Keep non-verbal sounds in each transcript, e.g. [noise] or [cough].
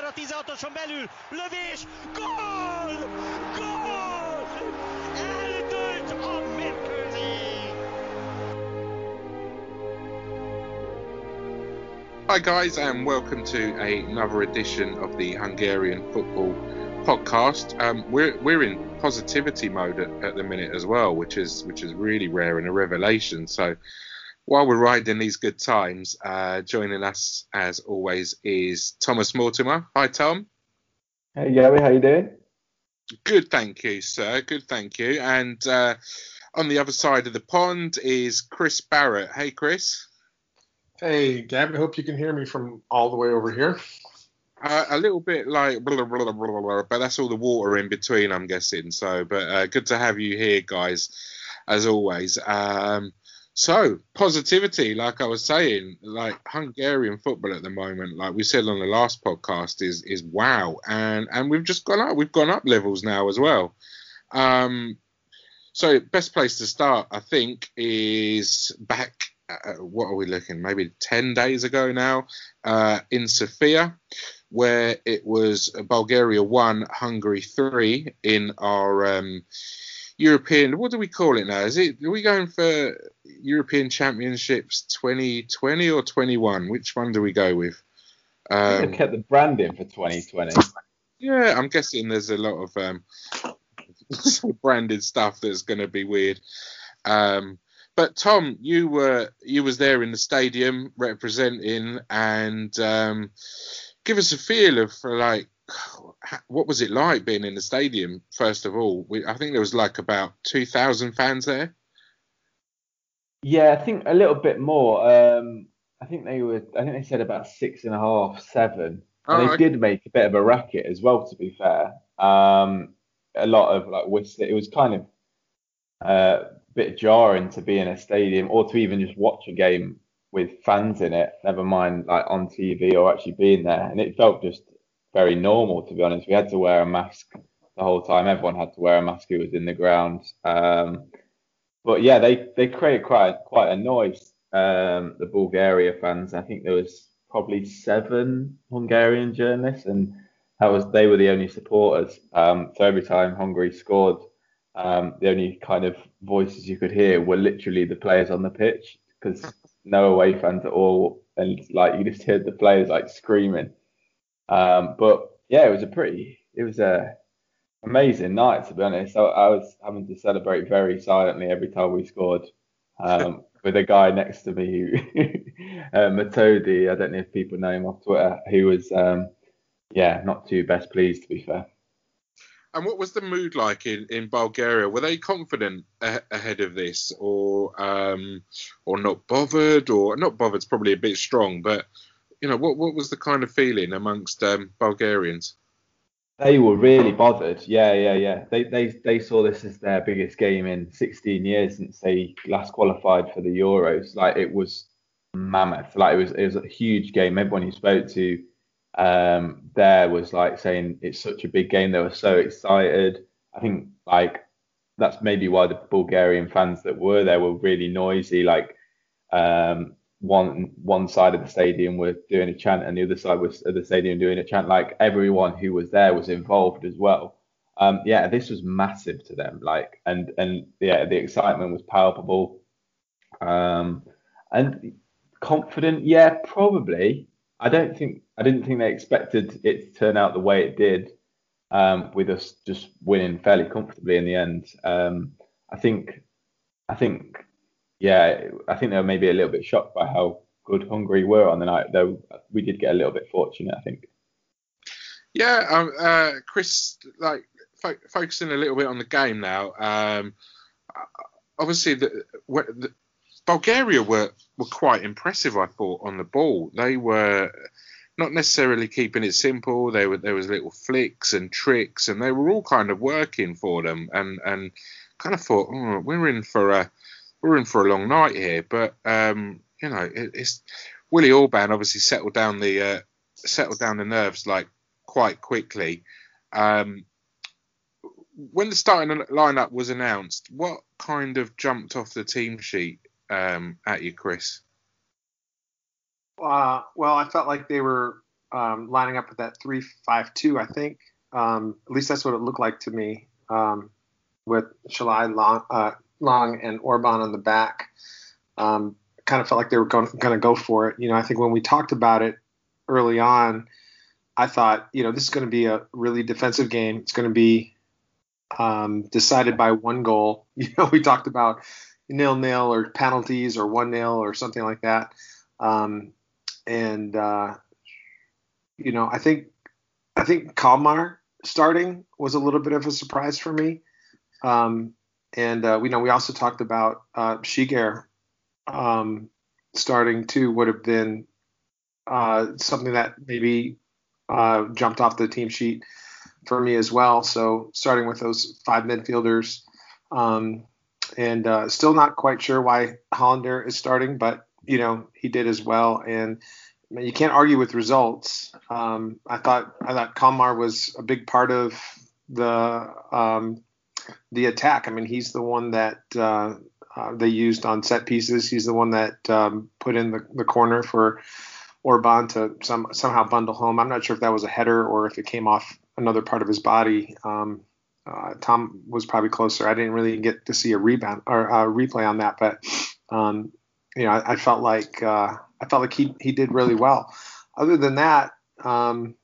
a 16-oson belül, lövés, gól! Gól! Eldőlt a mérkőzés! Hi, guys, and welcome to another edition of the Hungarian Football Podcast. Um, we're we're in positivity mode at, at, the minute as well, which is which is really rare and a revelation. So while we're riding these good times, uh, joining us as always is Thomas Mortimer. Hi, Tom. Hey, Gary, how you doing? Good, thank you, sir. Good, thank you. And uh, on the other side of the pond is Chris Barrett. Hey, Chris. Hey, Gavin. Hope you can hear me from all the way over here. Uh, a little bit like, blah, blah, blah, but that's all the water in between, I'm guessing. So, but uh, good to have you here, guys, as always. Um, so positivity, like I was saying, like Hungarian football at the moment, like we said on the last podcast, is is wow, and and we've just gone up, we've gone up levels now as well. Um, so best place to start, I think, is back. Uh, what are we looking? Maybe ten days ago now, uh, in Sofia, where it was Bulgaria one, Hungary three in our. Um, European. What do we call it now? Is it? Are we going for European Championships 2020 or 21? Which one do we go with? Um, they kept the branding for 2020. Yeah, I'm guessing there's a lot of um, [laughs] branded stuff that's going to be weird. Um, but Tom, you were you was there in the stadium representing, and um, give us a feel of like what was it like being in the stadium? First of all, we, I think there was like about two thousand fans there. Yeah, I think a little bit more. Um, I think they were. I think they said about six and a half, seven. And they okay. did make a bit of a racket as well. To be fair, um, a lot of like whistling. It was kind of uh, a bit jarring to be in a stadium or to even just watch a game with fans in it. Never mind like on TV or actually being there. And it felt just very normal to be honest. We had to wear a mask the whole time. Everyone had to wear a mask who was in the ground. Um, but yeah, they they created quite quite a noise. Um, the Bulgaria fans. I think there was probably seven Hungarian journalists, and that was they were the only supporters. Um, so every time Hungary scored, um, the only kind of voices you could hear were literally the players on the pitch because no away fans at all, and like you just heard the players like screaming. Um, but yeah, it was a pretty, it was a amazing night to be honest. I, I was having to celebrate very silently every time we scored. Um, [laughs] with a guy next to me who, [laughs] uh, Metodi, I don't know if people know him off Twitter, who was, um, yeah, not too best pleased to be fair. And what was the mood like in, in Bulgaria? Were they confident a- ahead of this, or um, or not bothered, or not bothered's probably a bit strong, but you know, what what was the kind of feeling amongst um, Bulgarians? They were really bothered. Yeah, yeah, yeah. They they they saw this as their biggest game in 16 years since they last qualified for the Euros. Like it was mammoth. Like it was it was a huge game. Everyone you spoke to um, there was like saying it's such a big game. They were so excited. I think like that's maybe why the Bulgarian fans that were there were really noisy. Like um, one one side of the stadium were doing a chant and the other side was of the stadium doing a chant. Like everyone who was there was involved as well. Um, yeah, this was massive to them. Like and and yeah, the excitement was palpable. Um, and confident, yeah, probably. I don't think I didn't think they expected it to turn out the way it did. Um, with us just winning fairly comfortably in the end. Um, I think I think yeah, I think they were maybe a little bit shocked by how good Hungary were on the night, though we did get a little bit fortunate, I think. Yeah, um, uh, Chris, like fo- focusing a little bit on the game now. Um, obviously, the, the, Bulgaria were were quite impressive. I thought on the ball, they were not necessarily keeping it simple. They were there was little flicks and tricks, and they were all kind of working for them. And and kind of thought, oh, we're in for a we're in for a long night here. But um, you know, it, it's Willi Orban obviously settled down the uh, settled down the nerves like quite quickly. Um, when the starting lineup was announced, what kind of jumped off the team sheet um, at you, Chris? Uh, well, I felt like they were um, lining up with that three-five-two. I think um, at least that's what it looked like to me um, with Szalai Long, uh, Long and Orban on the back. Um, kind of felt like they were going to go for it. You know, I think when we talked about it early on, I thought, you know, this is going to be a really defensive game. It's going to be um, decided by one goal. [laughs] You know, we talked about nil nil or penalties or one nil or something like that. Um, and uh, you know, I think I think Kalmar starting was a little bit of a surprise for me. Um, and uh, we know we also talked about uh, Sigér um, starting too would have been uh, something that maybe uh, jumped off the team sheet for me as well. So starting with those five midfielders, um, and uh, still not quite sure why Holender is starting, but you know he did as well, and you can't argue with results. Um, I thought I thought Kalmar was a big part of the um, the attack. I mean, he's the one that uh, uh, they used on set pieces. He's the one that um, put in the, the corner for Orban to some, somehow bundle home. I'm not sure if that was a header or if it came off another part of his body. Um, uh, Tom was probably closer. I didn't really get to see a rebound or a replay on that, but um, you know, I, I felt like uh, I felt like he he did really well. Other than that, um,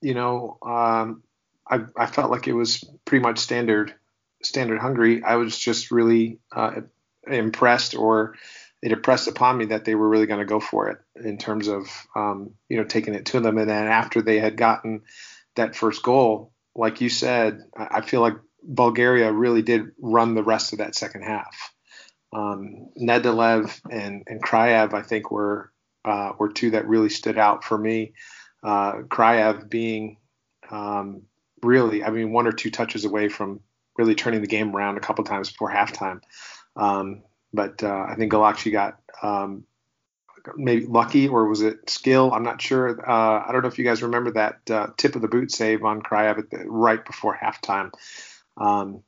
you know, um, I I felt like it was pretty much standard standard Hungary. I was just really uh, impressed, or it impressed upon me that they were really going to go for it in terms of um, you know taking it to them. And then after they had gotten that first goal, like you said, I feel like Bulgaria really did run the rest of that second half. Um, Nedelev and and Kraev, I think, were uh, were two that really stood out for me. Uh, Kraev being um, really, I mean, one or two touches away from really turning the game around a couple times before halftime. Um, but uh, I think Gulácsi got um, maybe lucky or was it skill? I'm not sure. Uh, I don't know if you guys remember that uh, tip of the boot save on the, right before halftime. Um,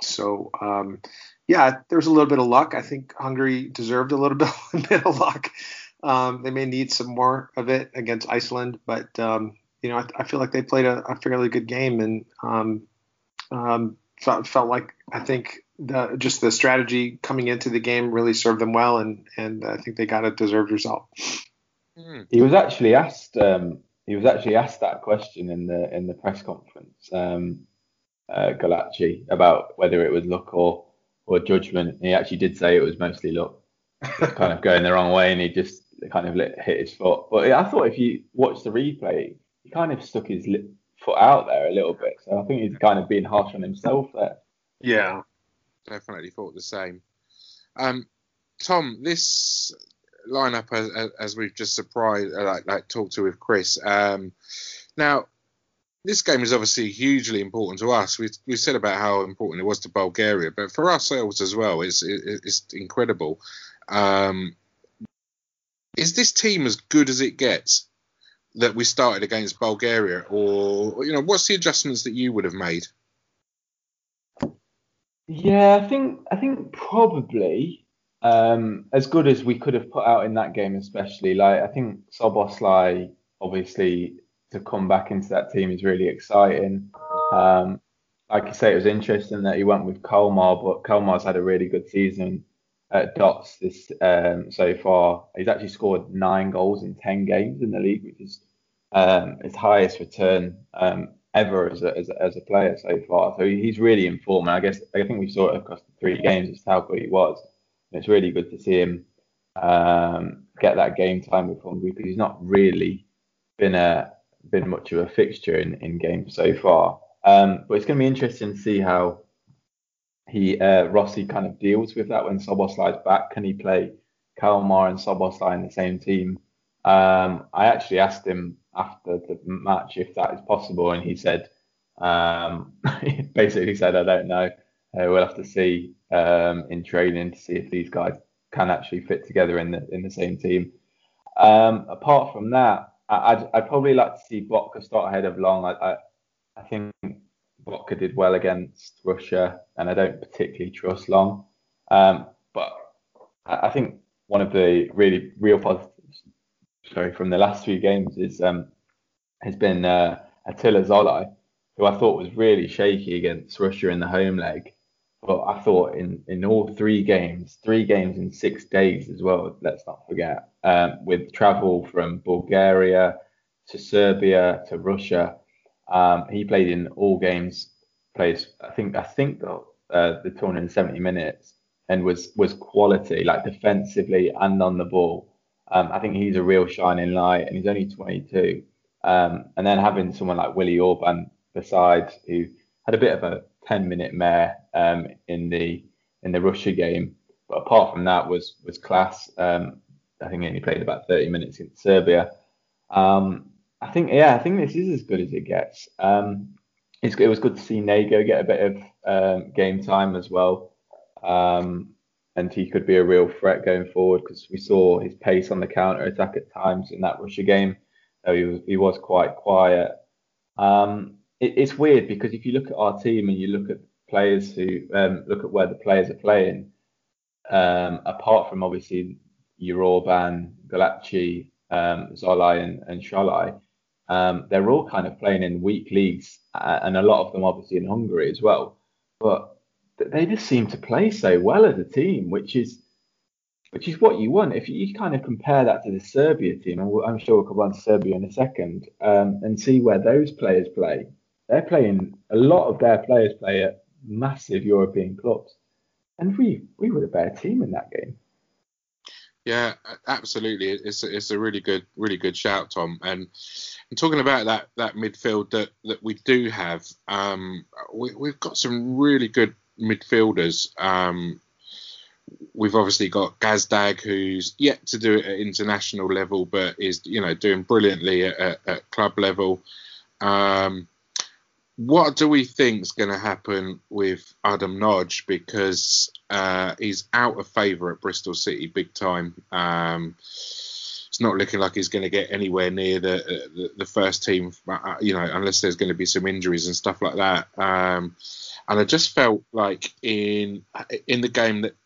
so um, yeah, there was a little bit of luck. I think Hungary deserved a little [laughs] bit, of luck. Um, they may need some more of it against Iceland, but um, you know, I, I, feel like they played a, a fairly good game and um, um, felt, felt like I think the, just the strategy coming into the game really served them well, and and I think they got a deserved result. Hmm. He was actually asked. Um, he was actually asked that question in the in the press conference, um, uh, Gulácsi, about whether it was luck or or judgment. He actually did say it was mostly luck, kind of going the wrong way, and he just kind of hit his foot. But I thought if you watch the replay, he kind of stuck his foot out there a little bit. So I think he's kind of being harsh on himself there. Yeah, definitely thought the same. Um, Tom, this lineup as, as we've just surprised, uh, like, like talked to with Chris. Um, now this game is obviously hugely important to us. We we said about how important it was to Bulgaria, but for ourselves as well, it's it, it's incredible. Um, is this team as good as it gets that we started against Bulgaria, or you know, what's the adjustments that you would have made? Yeah, I think I think probably um, as good as we could have put out in that game, especially like I think Szoboszlai obviously to come back into that team is really exciting. Um, like I say, it was interesting that he went with Kalmar, but Kalmar's had a really good season DAC this um, so far. He's actually scored nine goals in ten games in the league, which is um, his highest return um, ever as a, as a, as, a, player so far. So he's really in form, and I guess I think we saw it across the three games just how good he was. And it's really good to see him um, get that game time with Hungary because he's not really been a been much of a fixture in, in games so far. Um, but it's going to be interesting to see how he uh, Rossi kind of deals with that when Szoboszlai's back. Can he play Kalmar and Szoboszlai in the same team? Um, I actually asked him after the match if that is possible, and he said, um, he [laughs] basically said, I don't know. Uh, we'll have to see um, in training to see if these guys can actually fit together in the in the same team. Um, apart from that, I'd, I'd probably like to see Botka start ahead of Long. I, I, I think Botka did well against Russia, and I don't particularly trust Long. Um, but I, think one of the really real positives, sorry, from the last few games is um, has been uh, Attila Szalai, who I thought was really shaky against Russia in the home leg. But I thought in, in all three games, three games in six days as well, let's not forget, um, with travel from Bulgaria to Serbia to Russia. Um, he played in all games, played I think I think the, uh, the 270 minutes and was was quality like defensively and on the ball. Um, I think he's a real shining light, and he's only 22. Um, and then having someone like Willi Orban besides, who had a bit of a 10 minute mare um, in the in the Russia game, but apart from that was was class. Um, I think he only played about 30 minutes in Serbia. Um, I think yeah, I think this is as good as it gets. Um, it was good to see Nego get a bit of um, game time as well. Um, and he could be a real threat going forward because we saw his pace on the counter attack at times in that Russia game. Though he was, he was quite quiet. Um, it, it's weird because if you look at our team and you look at players who um, look at where the players are playing, um, apart from obviously Orban, Gulácsi, um, Szalai, and, and Sallai, um, they're all kind of playing in weak leagues, uh, and a lot of them obviously in Hungary as well. But they just seem to play so well as a team, which is which is what you want. If you kind of compare that to the Serbia team, and I'm sure we'll come on to Serbia in a second, um, and see where those players play. They're playing a lot of their players play at massive European clubs, and we we were a better team in that game. Yeah, absolutely. It's it's a really good really good shout, Tom. And, and talking about that that midfield that that we do have, um, we, we've got some really good midfielders. Um, we've obviously got Gazdag, who's yet to do it at international level, but is you know doing brilliantly at, at, at club level. Um, what do we think is going to happen with Adam Nagy because uh, he's out of favour at Bristol City big time. Um, it's not looking like he's going to get anywhere near the, the, the first team, uh, you know, unless there's going to be some injuries and stuff like that. Um, and I just felt like in in the game that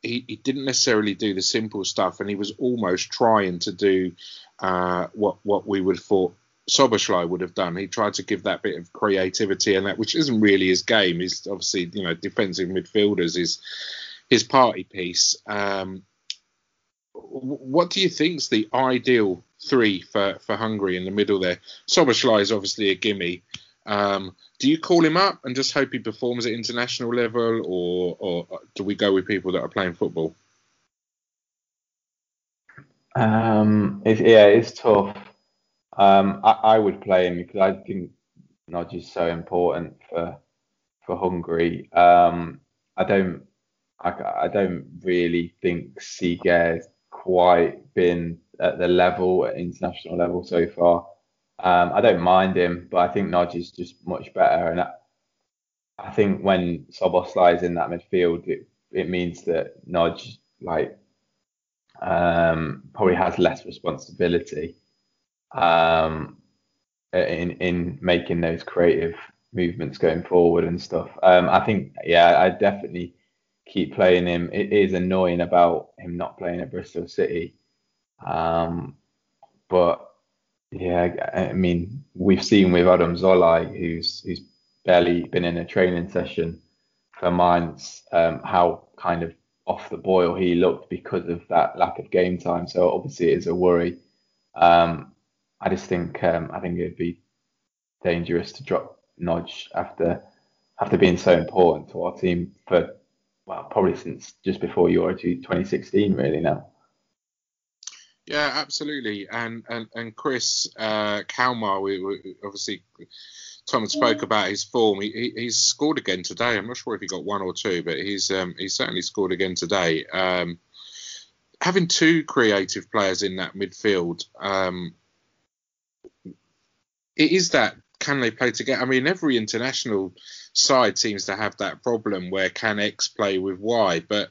he, he didn't necessarily do the simple stuff, and he was almost trying to do uh, what what we would thought Szoboszlai would have done. He tried to give that bit of creativity and that, which isn't really his game. He's obviously, you know, defensive midfielders is his party piece. Um, what do you think is the ideal three for, for Hungary in the middle there? Szoboszlai is obviously a gimme. Um, do you call him up and just hope he performs at international level, or, or do we go with people that are playing football? Um, it's, yeah, it's tough. Um, I, I, would play him because I think is so important for for Hungary. Um, I don't I, I don't really think Sigér's quite been at the level at international level so far. Um, I don't mind him, but I think Nagy is just much better. And I, I think when Szoboszlai is in that midfield, it, it means that Nagy like um, probably has less responsibility um, in in making those creative movements going forward and stuff. Um, I think, yeah, I definitely keep playing him. It is annoying about him not playing at Bristol City, um, but yeah, I mean, we've seen with Adam Szalai, who's who's barely been in a training session for months, um, how kind of off the boil he looked because of that lack of game time. So obviously it is a worry. Um, I just think um, I think it'd be dangerous to drop Nagy after after being so important to our team for well probably since just before Euro 2016 really now. Yeah, absolutely. And and and Chris uh, Kalmar, we, we obviously Tom had spoke about his form. He, he, he's scored again today. I'm not sure if he got one or two, but he's um, he's certainly scored again today. Um, having two creative players in that midfield, um, it is that can they play together? I mean, every international side seems to have that problem where can X play with Y, but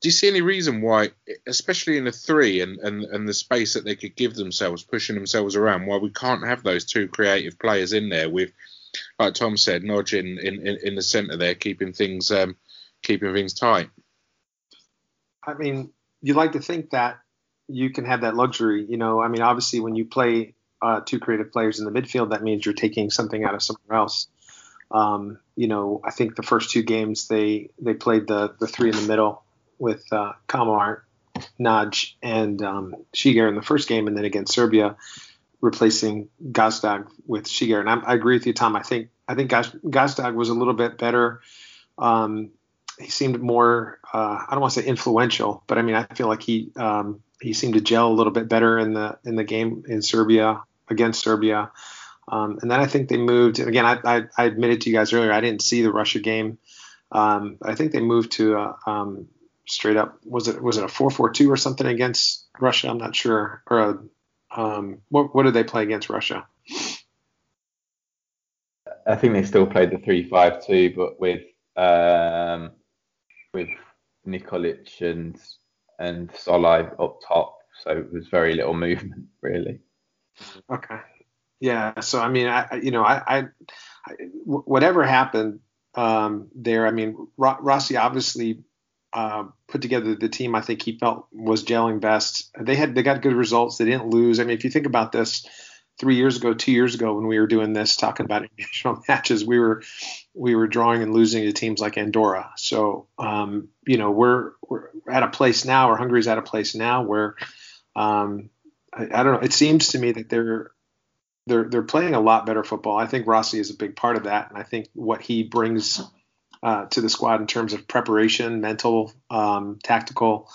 do you see any reason why, especially in the three and, and, and the space that they could give themselves, pushing themselves around, why we can't have those two creative players in there with, like Tom said, Nagy in, in, in the centre there, keeping things um, keeping things tight? I mean, you like to think that you can have that luxury. You know, I mean, obviously when you play uh, two creative players in the midfield, that means you're taking something out of somewhere else. Um, you know, I think the first two games they they played the the three in the middle with uh, Kalmar, Nagy, and um, Sigér in the first game, and then against Serbia, replacing Gazdag with Sigér. And I, I, agree with you, Tom. I think I think Gazdag was a little bit better. Um, he seemed more uh, I don't want to say influential, but I mean I feel like he um, he seemed to gel a little bit better in the in the game in Serbia against Serbia. Um, and then I think they moved. Again, I, I, I, admitted to you guys earlier I didn't see the Russia game. Um, I think they moved to a, um, straight up. Was it was it a four four two or something against Russia? I'm not sure. Or a, um, what what did they play against Russia? I think they still played the three five two, but with um, with Nikolic and and Szalai up top, so it was very little movement [laughs] really. Okay. Yeah. So I mean, I you know I, I, I whatever happened um, there, I mean Rossi obviously uh, put together the team I think he felt was gelling best. They had they got good results. They didn't lose. I mean, if you think about this, three years ago, two years ago, when we were doing this, talking about international [laughs] matches, we were we were drawing and losing to teams like Andorra. So um, you know we're we're at a place now, or Hungary's at a place now where um, I, I, don't know. It seems to me that they're they're they're playing a lot better football. I think Rossi is a big part of that, and I think what he brings uh, to the squad in terms of preparation, mental, um, tactical,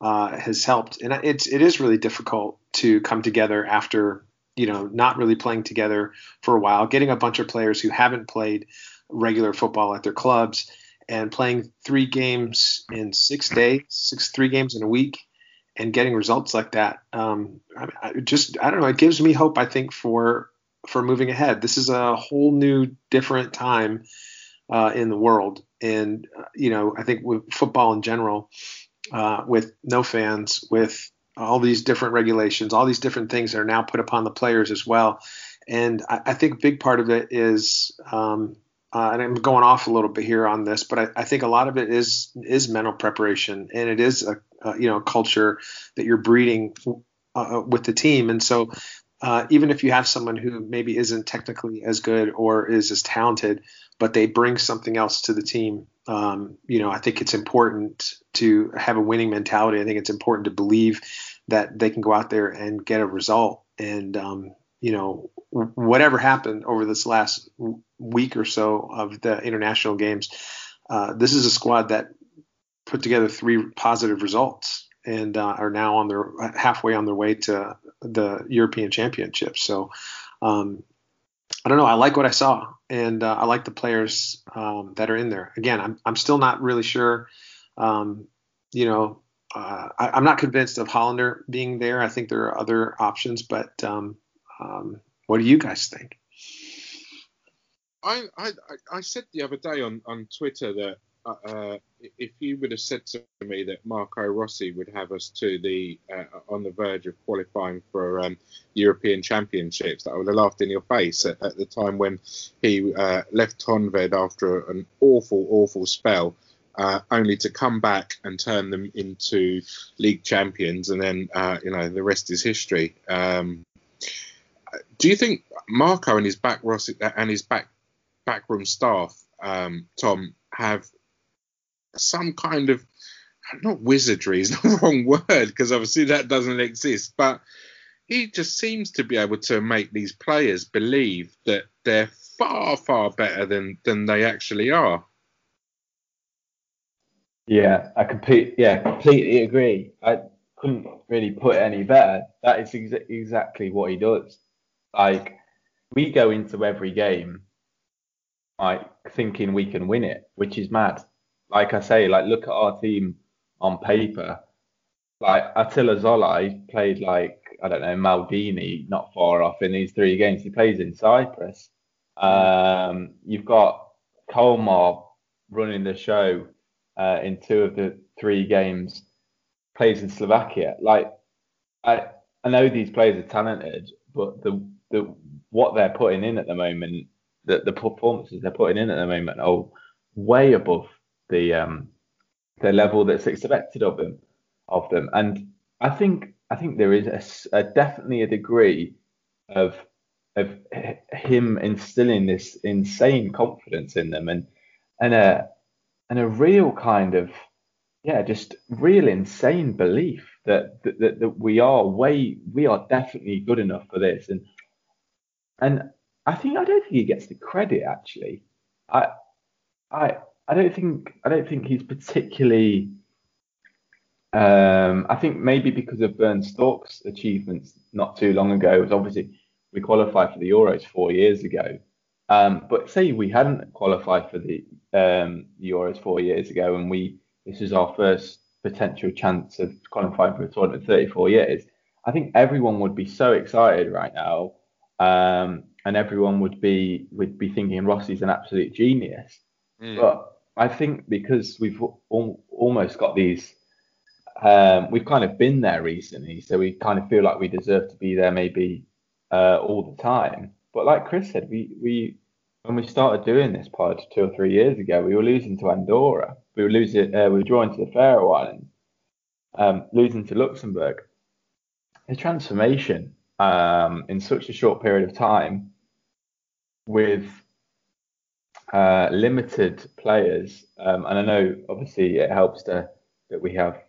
uh, has helped. And it's it is really difficult to come together after you know not really playing together for a while, getting a bunch of players who haven't played regular football at their clubs and playing three games in six days, six three games in a week, and getting results like that. Um, I, I just I don't know. It gives me hope. I think for for moving ahead. This is a whole new, different time uh, in the world, and uh, you know I think with football in general, uh, with no fans, with all these different regulations, all these different things that are now put upon the players as well. And I, I think a big part of it is, um, uh, and I'm going off a little bit here on this, but I, I, think a lot of it is is mental preparation, and it is a, a you know culture that you're breeding uh, with the team. And so, uh, even if you have someone who maybe isn't technically as good or is as talented, but they bring something else to the team. Um, you know, I think it's important to have a winning mentality. I think it's important to believe that they can go out there and get a result. And um, you know, whatever happened over this last week or so of the international games, uh, this is a squad that put together three positive results and uh, are now on their halfway on their way to the European Championship. So um, I don't know. I like what I saw, and uh, I like the players um, that are in there. Again, I'm I'm still not really sure. Um, you know, uh, I, am not convinced of Holender being there. I think there are other options, but um, um what do you guys think? I, I I said the other day on on Twitter that uh, uh, if you would have said to me that Marco Rossi would have us to the uh, on the verge of qualifying for um, European Championships, I would have laughed in your face at, at the time when he uh, left Honved after an awful, awful spell, uh, only to come back and turn them into league champions, and then uh, you know the rest is history. Um, do you think Marco and his back and his back backroom staff, um, Tom, have some kind of not wizardry is [laughs] the wrong word because obviously that doesn't exist, but he just seems to be able to make these players believe that they're far far better than than they actually are. Yeah, I yeah completely agree. I couldn't really put it any better. That is ex- exactly what he does. Like we go into every game like thinking we can win it, which is mad like I say, like look at our team on paper. Like Attila Szalai played like I don't know Maldini, not far off in these three games. He plays in Cyprus. Um, you've got Kalmar running the show uh, in two of the three games. Plays in Slovakia. Like I, I know these players are talented, but the what they're putting in at the moment, the the performances they're putting in at the moment are way above the um, the level that's expected of them of them. And I think I think there is a, a definitely a degree of of him instilling this insane confidence in them and and a and a real kind of yeah just real insane belief that that, that, that we are way we are definitely good enough for this and and I think I don't think he gets the credit actually I I I don't think I don't think he's particularly um, I think maybe because of Bernd Storck's achievements not too long ago, it was obviously we qualified for the Euros four years ago. Um, but say we hadn't qualified for the, um, the Euros four years ago, and we this is our first potential chance of qualifying for a tournament in 34 years. I think everyone would be so excited right now, um, and everyone would be would be thinking Rossi's an absolute genius. Mm. But I think because we've al- almost got these um, we've kind of been there recently, so we kind of feel like we deserve to be there maybe uh, all the time. But like Chris said, we we when we started doing this pod two or three years ago, we were losing to Andorra, we were losing, uh, we were drawing to the Faroe Islands, um, losing to Luxembourg. The transformation um, in such a short period of time with uh, limited players, um, and I know obviously it helps to that we have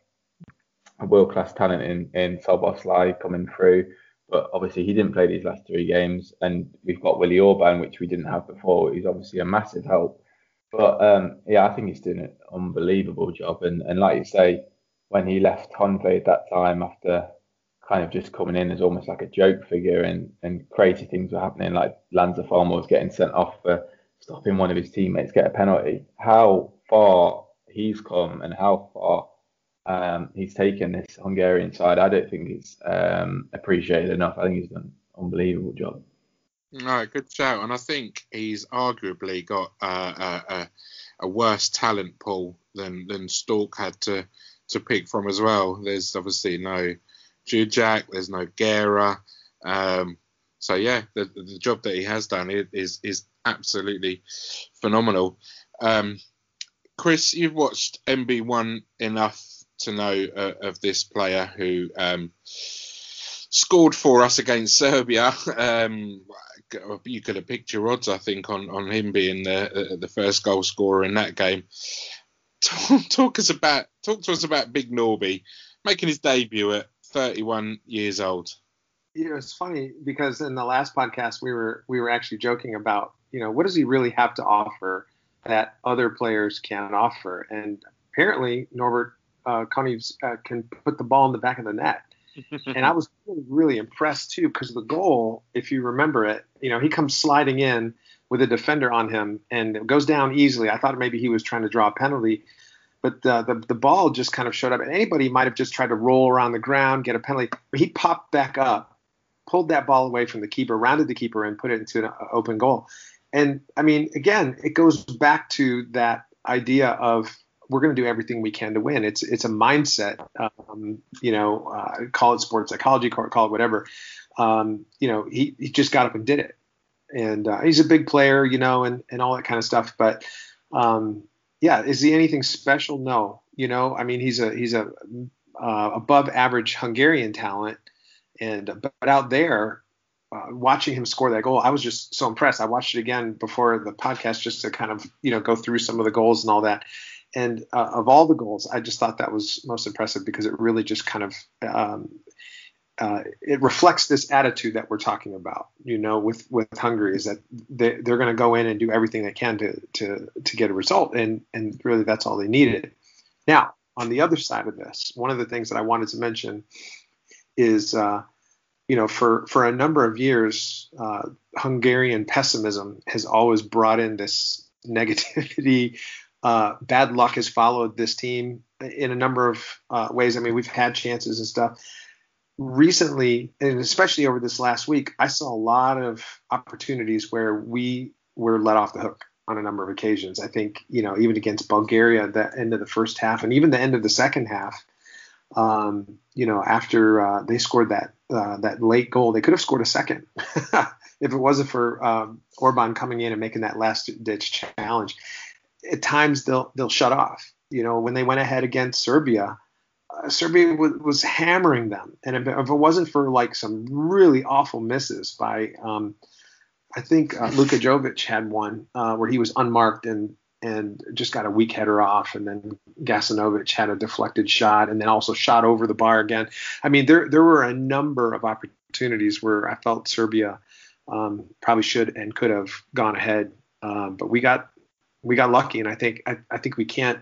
a world class talent in in Szoboszlai coming through. But obviously he didn't play these last three games, and we've got Willi Orban, which we didn't have before. He's obviously a massive help. But um, yeah, I think he's doing an unbelievable job. And and like you say, when he left Honvéd at that time after kind of just coming in as almost like a joke figure and, and crazy things were happening, like Lanzafame was getting sent off for stopping one of his teammates get a penalty. How far he's come and how far um, he's taken this Hungarian side. I don't think he's um, appreciated enough. I think he's done an unbelievable job. No, good shout. And I think he's arguably got uh, a, a, worse talent pool than than Storck had to to pick from as well. There's obviously no Dzsudzsák, there's no Gera. Um, so yeah, the, the job that he has done is is absolutely phenomenal. Um, Chris, you've watched NB1 enough to know uh, of this player who um, scored for us against Serbia. [laughs] Um, you could have picked your odds, I think, on, on him being the uh, the first goal scorer in that game. [laughs] Talk, talk us about talk to us about Big Norby making his debut at 31 years old. You know, it's funny because in the last podcast we were we were actually joking about you know what does he really have to offer that other players can't offer, and apparently Norbert uh, uh, can put the ball in the back of the net. [laughs] and I was really, really impressed too because the goal, if you remember it, you know, he comes sliding in with a defender on him and it goes down easily. I thought maybe he was trying to draw a penalty, but uh, the the ball just kind of showed up. And anybody might have just tried to roll around the ground, get a penalty, but he popped back up, pulled that ball away from the keeper, rounded the keeper, and put it into an open goal. And I mean, again, it goes back to that idea of we're going to do everything we can to win. It's it's a mindset. Um, you know, uh, call it sports psychology, call it whatever. Um, you know, he, he just got up and did it, and uh, he's a big player, you know, and and all that kind of stuff. But um, yeah, is he anything special? No. You know, I mean, he's a he's a uh, above average Hungarian talent, and but out there. Uh, watching him score that goal, I was just so impressed. I watched it again before the podcast just to kind of, you know, go through some of the goals and all that and uh, of all the goals, I just thought that was most impressive because it really just kind of um, uh, it reflects this attitude that we're talking about. You know, with with Hungary is that they, they're going to go in and do everything they can to to to get a result, and and really that's all they needed. Now, on the other side of this, one of the things that I wanted to mention is. Uh, you know, for for a number of years, uh, Hungarian pessimism has always brought in this negativity uh, bad luck has followed this team in a number of uh, ways. I mean, we've had chances and stuff. Recently, and especially over this last week, I saw a lot of opportunities where we were let off the hook on a number of occasions. I think, you know, even against Bulgaria the end of the first half and even the end of the second half, um, you know, after uh, they scored that uh, that late goal, they could have scored a second [laughs] if it wasn't for um, Orban coming in and making that last ditch challenge at times they'll they'll shut off. You know, when they went ahead against Serbia, Serbia w- was hammering them, and if, if, it wasn't for like some really awful misses by, um, I think uh, Luka Jovic had one uh, where he was unmarked and and just got a weak header off, and then Gacinovic had a deflected shot, and then also shot over the bar again. I mean, there there were a number of opportunities where I felt Serbia um, probably should and could have gone ahead, um, but we got we got lucky, and I think I, I think we can't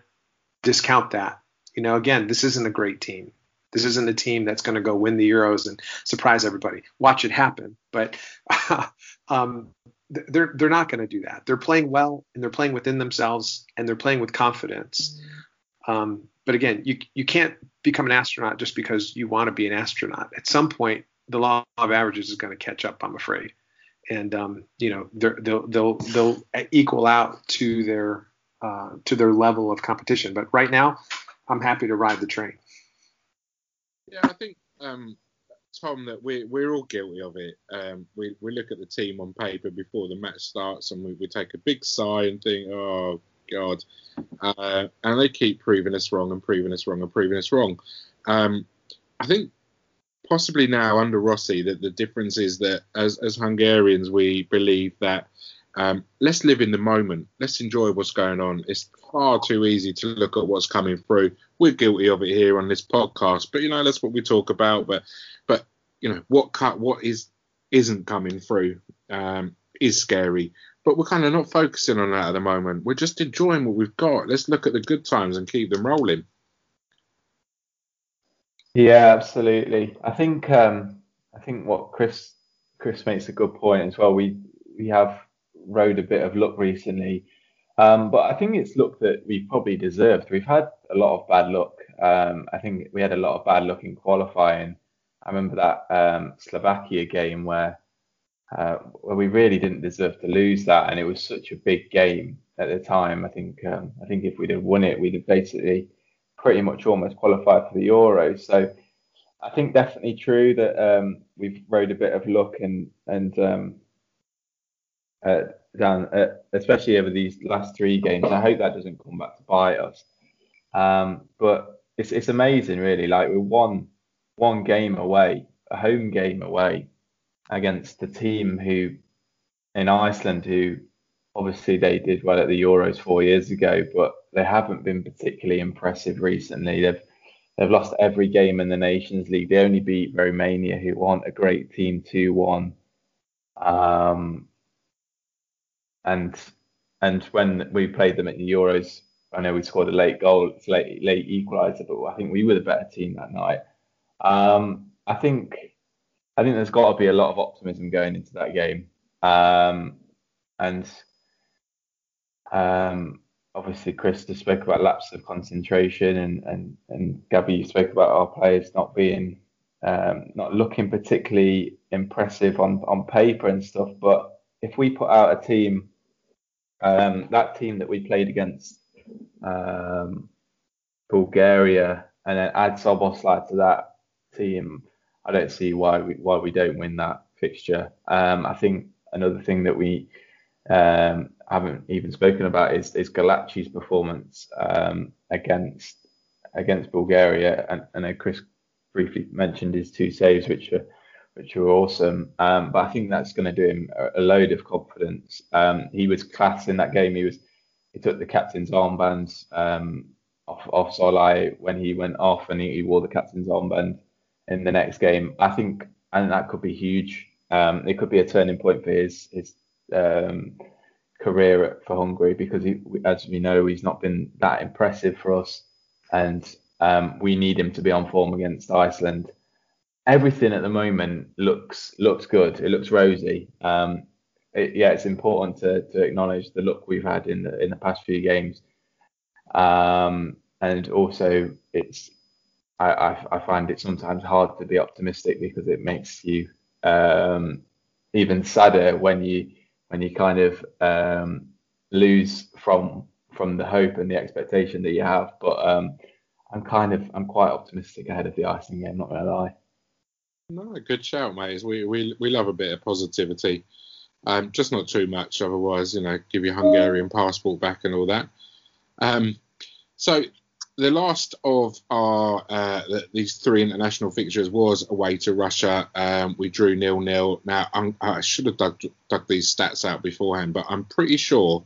discount that. You know, again, this isn't a great team. This isn't a team that's going to go win the Euros and surprise everybody. Watch it happen, but [laughs] um, they're they're not going to do that. They're playing well and they're playing within themselves and they're playing with confidence. Um, but again, you you can't become an astronaut just because you want to be an astronaut. At some point, the law of averages is going to catch up. I'm afraid, and um, you know they'll they'll they'll equal out to their uh, to their level of competition. But right now, I'm happy to ride the train. Yeah, I think um, Tom that we're we're all guilty of it. Um, we we look at the team on paper before the match starts and we, we take a big sigh and think, oh god, uh, and they keep proving us wrong and proving us wrong and proving us wrong. Um, I think possibly now under Rossi that the difference is that as as Hungarians we believe that um, let's live in the moment. Let's enjoy what's going on. It's far too easy to look at what's coming through. We're guilty of it here on this podcast, but you know that's what we talk about. But but you know what cut what is isn't coming through um, is scary. But we're kind of not focusing on that at the moment. We're just enjoying what we've got. Let's look at the good times and keep them rolling. Yeah, absolutely. I think um, I think what Chris Chris makes a good point as well. We we have rode a bit of luck recently. Um, but I think it's luck that we probably deserved. We've had a lot of bad luck. Um, I think we had a lot of bad luck in qualifying. I remember that um, Slovakia game where uh, where we really didn't deserve to lose that, and it was such a big game at the time. I think um, I think if we'd have won it, we'd have basically pretty much almost qualified for the Euros. So I think definitely true that um, we've rode a bit of luck and and um, uh, down, uh, especially over these last three games. I hope that doesn't come back to bite us. Um, but it's it's amazing, really. Like we're one one game away, a home game away against the team who in Iceland who obviously they did well at the Euros four years ago, but they haven't been particularly impressive recently. They've they've lost every game in the Nations League. They only beat Romania, who aren't a great team, two one. Um, and and when we played them at the Euros, I know we scored a late goal, late late equaliser, but I think we were the better team that night. Um, I think I think there's got to be a lot of optimism going into that game, um, and um, obviously Chris just spoke about lapse of concentration, and and and Gabby you spoke about our players not being um, not looking particularly impressive on on paper and stuff, but if we put out a team um, that team that we played against um, Bulgaria and then add Szoboszlai to that team, I don't see why we why we don't win that fixture. Um, I think another thing that we um, haven't even spoken about is is Gulácsi's performance um, against against Bulgaria, and, and Chris briefly mentioned his two saves, which are which were awesome. Um, but I think that's going to do him a, load of confidence. Um, he was class in that game. He was he took the captain's armband um, off off Szalai when he went off, and he, he, wore the captain's armband in the next game. I think and that could be huge. Um, it could be a turning point for his his um, career for Hungary because he, as we know, he's not been that impressive for us, and um, we need him to be on form against Iceland everything at the moment looks looks good. It looks rosy. Um, it, yeah, it's important to, to acknowledge the look we've had in the in the past few games, um, and also it's I, I, I find it sometimes hard to be optimistic because it makes you um, even sadder when you when you kind of um, lose from from the hope and the expectation that you have. But um, I'm kind of I'm quite optimistic ahead of the Iceland game. Not gonna lie. No, good shout, mate. We we we love a bit of positivity. Um, just not too much, otherwise, you know, give your Hungarian passport back and all that. Um, so the last of our uh, these three international fixtures was away to Russia. Um, we drew nil nil. Now I'm, i should have dug, dug these stats out beforehand, but I'm pretty sure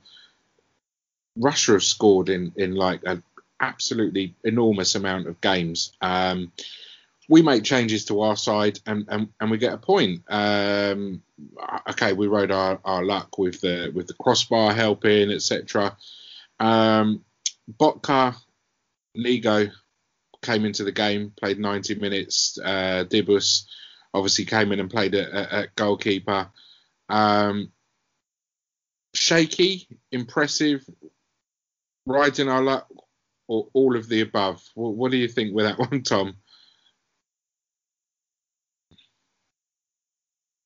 Russia have scored in in like an absolutely enormous amount of games. Um, we make changes to our side and, and, and we get a point. Um, okay, we rode our, our luck with the with the crossbar helping, etc. Um, Botka Ligo came into the game, played 90 minutes. Uh, Dibusz obviously came in and played at, at goalkeeper. Um, shaky, impressive, riding our luck, or all of the above. What, what do you think with that [laughs] one, Tom?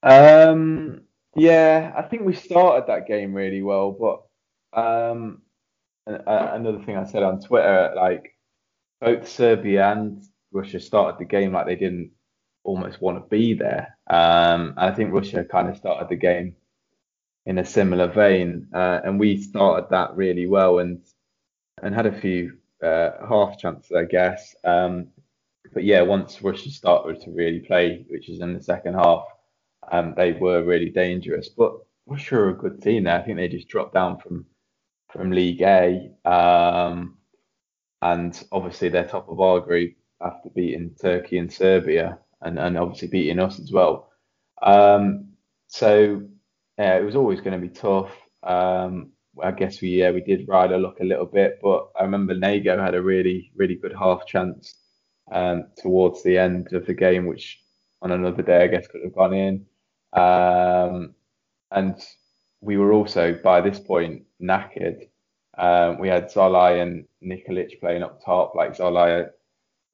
Um, yeah, I think we started that game really well, but um, another thing I said on Twitter, like both Serbia and Russia started the game like they didn't almost want to be there. Um, I think Russia kind of started the game in a similar vein, uh, and we started that really well and and had a few uh, half chances, I guess. Um, but yeah, once Russia started to really play, which is in the second half, um, they were really dangerous. But sure a good team there. I think they just dropped down from from League A. Um, and obviously they're top of our group after beating Turkey and Serbia, and, and obviously beating us as well. Um, so yeah, it was always going to be tough. Um, I guess we yeah we did ride a luck a little bit, but I remember Nago had a really really good half chance um, towards the end of the game, which on another day I guess could have gone in. Um, and we were also by this point knackered. Um, we had Szalai and Nikolic playing up top. Like Szalai,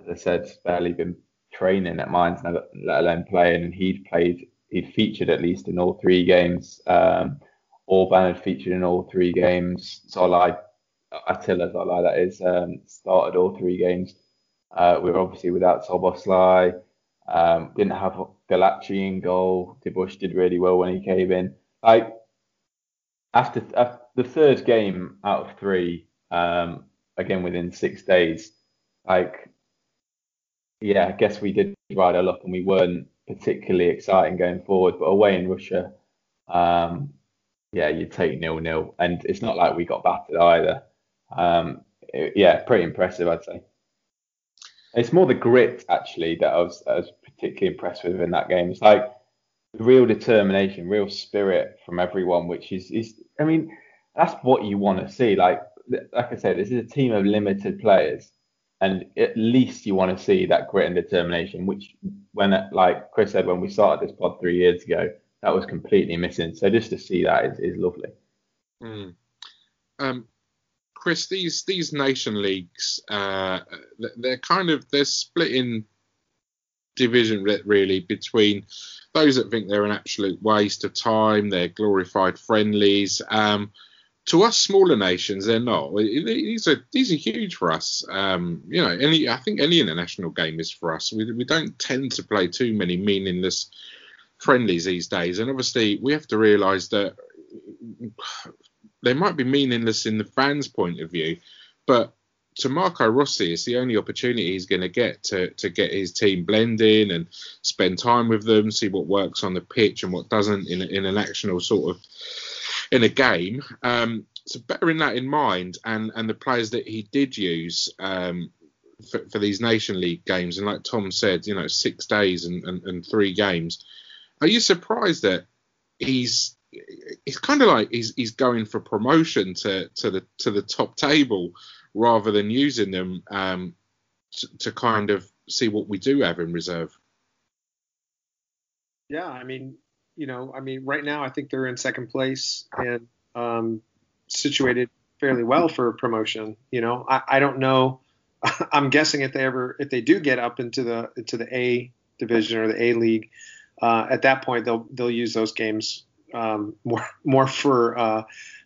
as I said, barely been training at Mainz, let alone playing, and he'd played, he'd featured at least in all three games. Um, Orban had featured in all three games. Szalai, Attila Szalai, that is, um, started all three games. Uh, we were obviously without Szoboszlai. Um, didn't have Gulácsi in goal. Dibusz did really well when he came in. Like after, after the third game out of three, um, again within six days, like yeah, I guess we did ride our luck and we weren't particularly exciting going forward. But away in Russia, um, yeah, you take nil nil, and it's not like we got battered either. Um, it, yeah, pretty impressive, I'd say. It's more the grit actually that I was, I was particularly impressed with in that game. It's like real determination, real spirit from everyone, which is, is I mean, that's what you want to see. Like like I said, this is a team of limited players, and at least you want to see that grit and determination. Which, when like Chris said, when we started this pod three years ago, that was completely missing. So just to see that is, is lovely. Mm. Um, Chris, these these nation leagues, uh, they're kind of they're split in division really between those that think they're an absolute waste of time, they're glorified friendlies. Um, to us smaller nations, they're not. These are these are huge for us. Um, you know, any I think any international game is for us. We, we don't tend to play too many meaningless friendlies these days, and obviously we have to realise that they might be meaningless in the fans' point of view, but to Marco Rossi, it's the only opportunity he's going to get to to get his team blending and spend time with them, see what works on the pitch and what doesn't in in an actional sort of in a game. Um, so bearing that in mind, and and the players that he did use um, for, for, these Nation League games, and like Tom said, you know, six days and, and, and three games. Are you surprised that he's it's kind of like he's he's going for promotion to to the to the top table rather than using them um, to, to kind of see what we do have in reserve. Yeah, I mean, you know, I mean, right now I think they're in second place and um, situated fairly well for promotion. You know, I, I don't know. [laughs] I'm guessing if they ever, if they do get up into the into the A division or the A league, uh, at that point they'll they'll use those games um, more more for uh,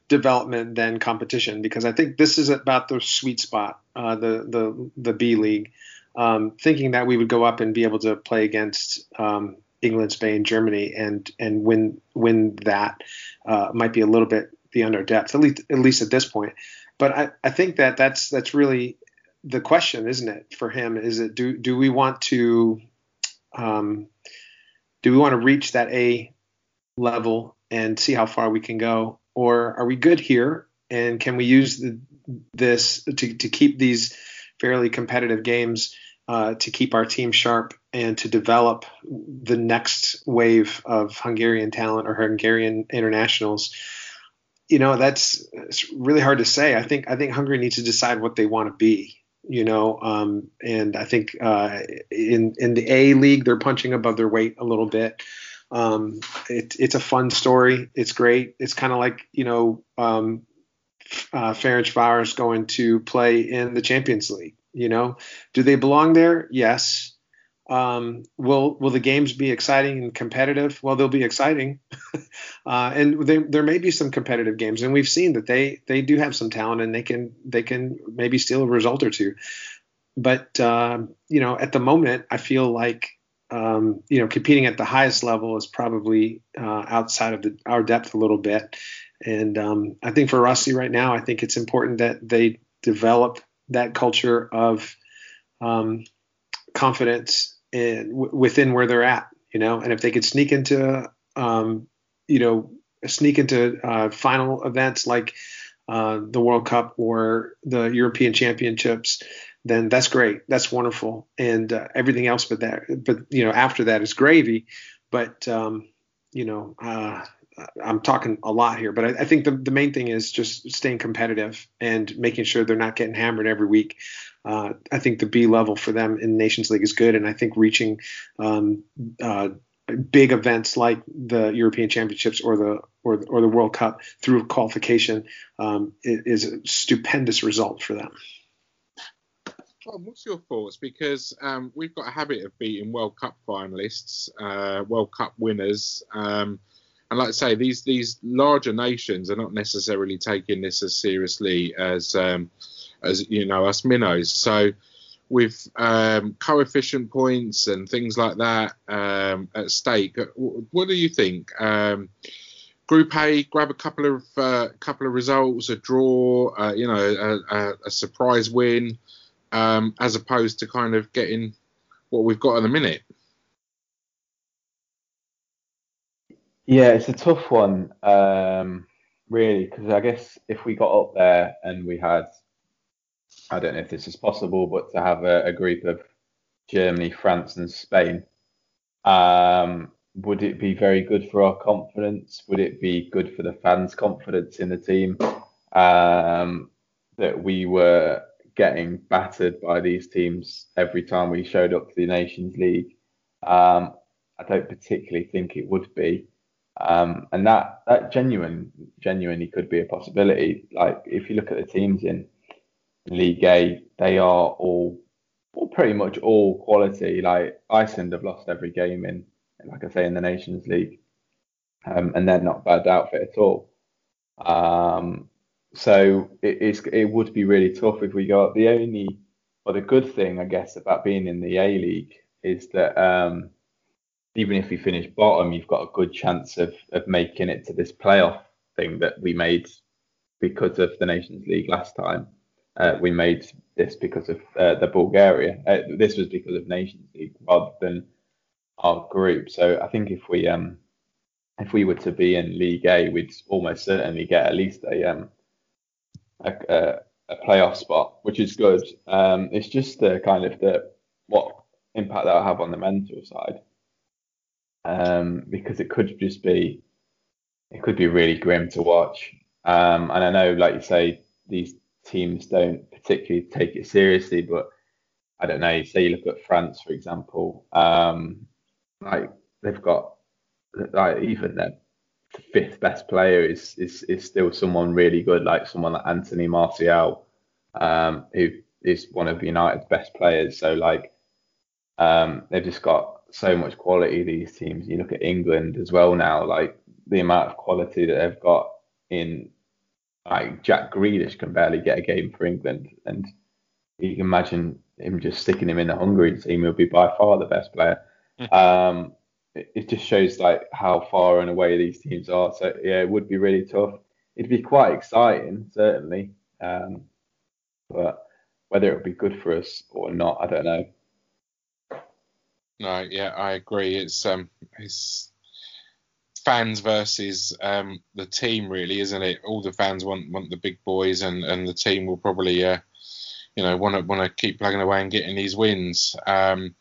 development than competition because I think this is about the sweet spot, uh, the the the B League. Um, thinking that we would go up and be able to play against um, England, Spain, Germany, and and win win that uh, might be a little bit beyond our depth, at least at least at this point. But I, I think that that's that's really the question, isn't it, for him? Is it do do we want to um, do we want to reach that A level and see how far we can go, or are we good here and can we use the, this to to keep these fairly competitive games uh, to keep our team sharp and to develop the next wave of Hungarian talent or Hungarian internationals? you know that's it's really hard to say. I think I think Hungary needs to decide what they want to be. You know, um, and I think uh, in in the A League they're punching above their weight a little bit. Um, it, it's a fun story. It's great. It's kind of like you know um, uh, Ferencváros going to play in the Champions League. You know, do they belong there? Yes. Um, will will the games be exciting and competitive? Well, they'll be exciting, [laughs] uh, and they, there may be some competitive games, and we've seen that they they do have some talent, and they can they can maybe steal a result or two. But uh, you know, at the moment, I feel like um, you know competing at the highest level is probably uh, outside of the, our depth a little bit, and um, I think for Rossi right now, I think it's important that they develop that culture of um, confidence in, w- within where they're at, you know, and if they could sneak into, um, you know, sneak into uh, final events like uh, the World Cup or the European Championships, then that's great. That's wonderful, and uh, everything else but that, but you know, after that is gravy. But um, you know, uh, I'm talking a lot here, but I, I, think the, the main thing is just staying competitive and making sure they're not getting hammered every week uh, I think the B level for them in Nations League is good, and I think reaching um, uh, big events like the European Championships or the or the, or the World Cup through qualification um, is a stupendous result for them. Tom, what's your thoughts? Because um, we've got a habit of beating World Cup finalists, uh, World Cup winners, um, and like I say, these these larger nations are not necessarily taking this as seriously as um, as you know us minnows. So with um, coefficient points and things like that um, at stake, what do you think? Um, Group A, grab a couple of uh, couple of results, a draw, uh, you know, a, a, a surprise win, um, as opposed to kind of getting what we've got in a minute. Yeah, it's a tough one, um, really, because I guess if we got up there and we had I don't know if this is possible, but to have a, a group of Germany, France, and Spain, um, would it be very good for our confidence? Would it be good for the fans' confidence in the team um, that we were getting battered by these teams every time we showed up to the Nations League? Um, I don't particularly think it would be. Um, and that that genuine genuinely could be a possibility. Like if you look at the teams in League A, they are all, all pretty much all quality. Like Iceland have lost every game in, like I say, in the Nations League, um, and they're not bad outfit at all. Um, so it it would be really tough if we go The only, or the good thing I guess about being in the A League is that um, even if you finish bottom, you've got a good chance of of making it to this playoff thing that we made because of the Nations League last time uh, we made this because of uh, the Bulgaria. Uh, this was because of Nations League rather than our group. So I think if we um if we were to be in League A, we'd almost certainly get at least a um a, a, a playoff spot, which is good. Um, it's just the kind of the what impact that'll have on the mental side. Um, because it could just be it could be really grim to watch. Um, and I know, like you say, these teams don't particularly take it seriously. But I don't know. Say you look at France, for example, um, like they've got like even their fifth best player is is is still someone really good, like someone like Anthony Martial, um, who is one of United's best players. So like um, they've just got so much quality. These teams. You look at England as well now, like the amount of quality that they've got in like Jack Grealish can barely get a game for England, and you can imagine him just sticking him in the Hungary team. He'll be by far the best player. [laughs] Um, it, just shows like how far and away these teams are. So yeah, it would be really tough. It'd be quite exciting, certainly, um, but whether it would be good for us or not, I don't know. No, yeah, I agree. It's um, it's fans versus um, the team, really, isn't it? All the fans want want the big boys, and, and the team will probably, uh, you know, want to want to keep plugging away and getting these wins. Um,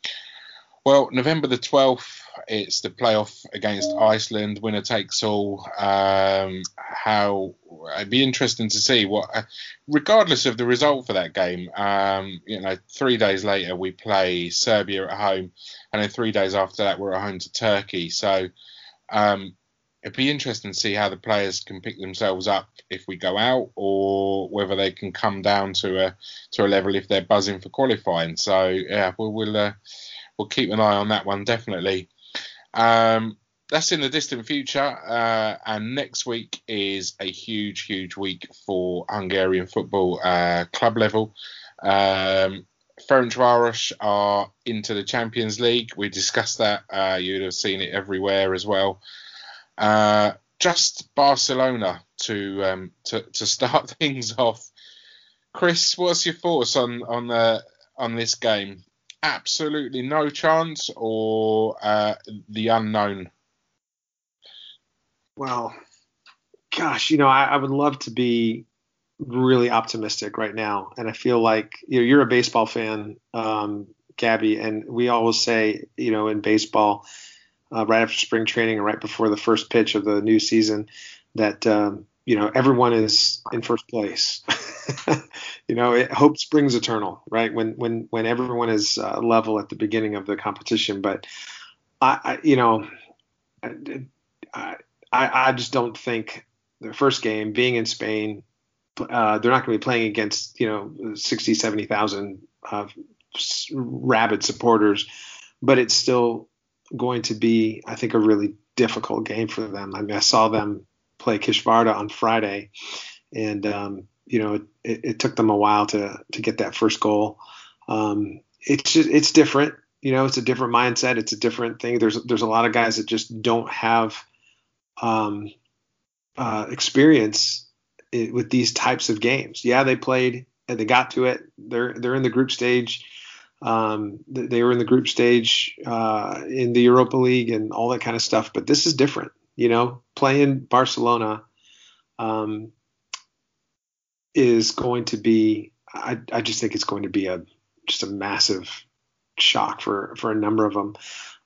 well, November the twelfth, it's the playoff against Iceland, winner takes all. Um, how it'd be interesting to see what, uh, regardless of the result for that game. Um, you know, three days later we play Serbia at home, and then three days after that we're at home to Turkey. So um, it'd be interesting to see how the players can pick themselves up if we go out, or whether they can come down to a to a level if they're buzzing for qualifying. So yeah, we'll we'll, uh, we'll keep an eye on that one definitely. Um, that's in the distant future, uh, and next week is a huge, huge week for Hungarian football uh, club level. Um, Ferencváros are into the Champions League. We discussed that. Uh, you'd have seen it everywhere as well. Uh, just Barcelona to, um, to to start [laughs] things off. Chris, what's your thoughts on on uh, on this game? Absolutely no chance, or uh, the unknown? Well, gosh, you know, I, I would love to be really optimistic right now, and I feel like you know you're a baseball fan, um, Gabby, and we always say you know in baseball, uh, right after spring training and right before the first pitch of the new season, that um, you know everyone is in first place. [laughs] [laughs] you know, it, hope springs eternal, right? When when when everyone is uh, level at the beginning of the competition, but I, I you know, I, I I just don't think the first game being in Spain uh, they're not going to be playing against you know 60, 70,000 uh, rabid supporters, but it's still going to be, I think, a really difficult game for them. I mean, I saw them play Kisvárda on Friday, and um, you know, it, it, took them a while to to get that first goal. Um, it's just, it's different. You know, it's a different mindset. It's a different thing. There's there's a lot of guys that just don't have um, uh, experience it, with these types of games. Yeah, they played and they got to it. They're they're in the group stage. Um, they were in the group stage uh, in the Europa League and all that kind of stuff. But this is different. You know, playing Barcelona um, is going to be. I, I just think it's going to be a just a massive shock for for a number of them.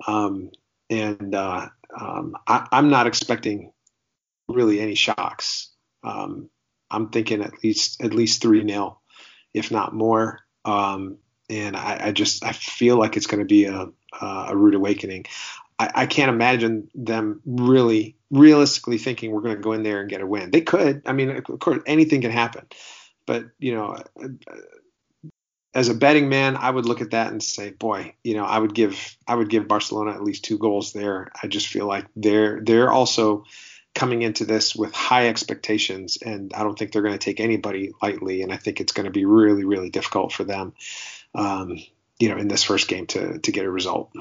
Um, and uh, um, I, am not expecting really any shocks. Um, I'm thinking at least at least three nil, if not more. Um, and I, I, just I feel like it's going to be a a rude awakening. I, I, can't imagine them really realistically thinking we're going to go in there and get a win. They could. I mean, of course, anything can happen. But you know, as a betting man, I would look at that and say, boy, you know, I would give I would give Barcelona at least two goals there. I just feel like they're they're also coming into this with high expectations, and I don't think they're going to take anybody lightly. And I think it's going to be really, really difficult for them, um, you know, in this first game to to get a result.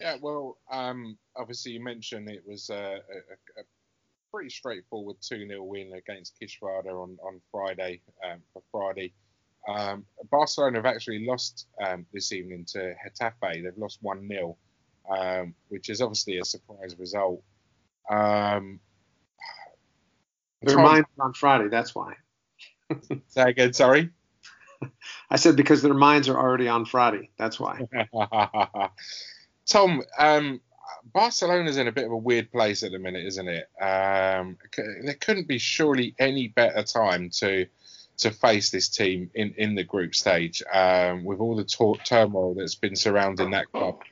Yeah, well, um, obviously you mentioned it was a, a, a pretty straightforward 2 0 win against Kisvárda on, on Friday um, for Fradi. Um, Barcelona have actually lost um, this evening to Getafe. They've lost 1 0, um, which is obviously a surprise result. Um, Their Tom, minds are on Friday. That's why. [laughs] say again. Sorry. I said because their minds are already on Friday. That's why. [laughs] Tom, um, Barcelona's in a bit of a weird place at the minute, isn't it? Um, there couldn't be surely any better time to to face this team in, in the group stage um, with all the t- turmoil that's been surrounding that club.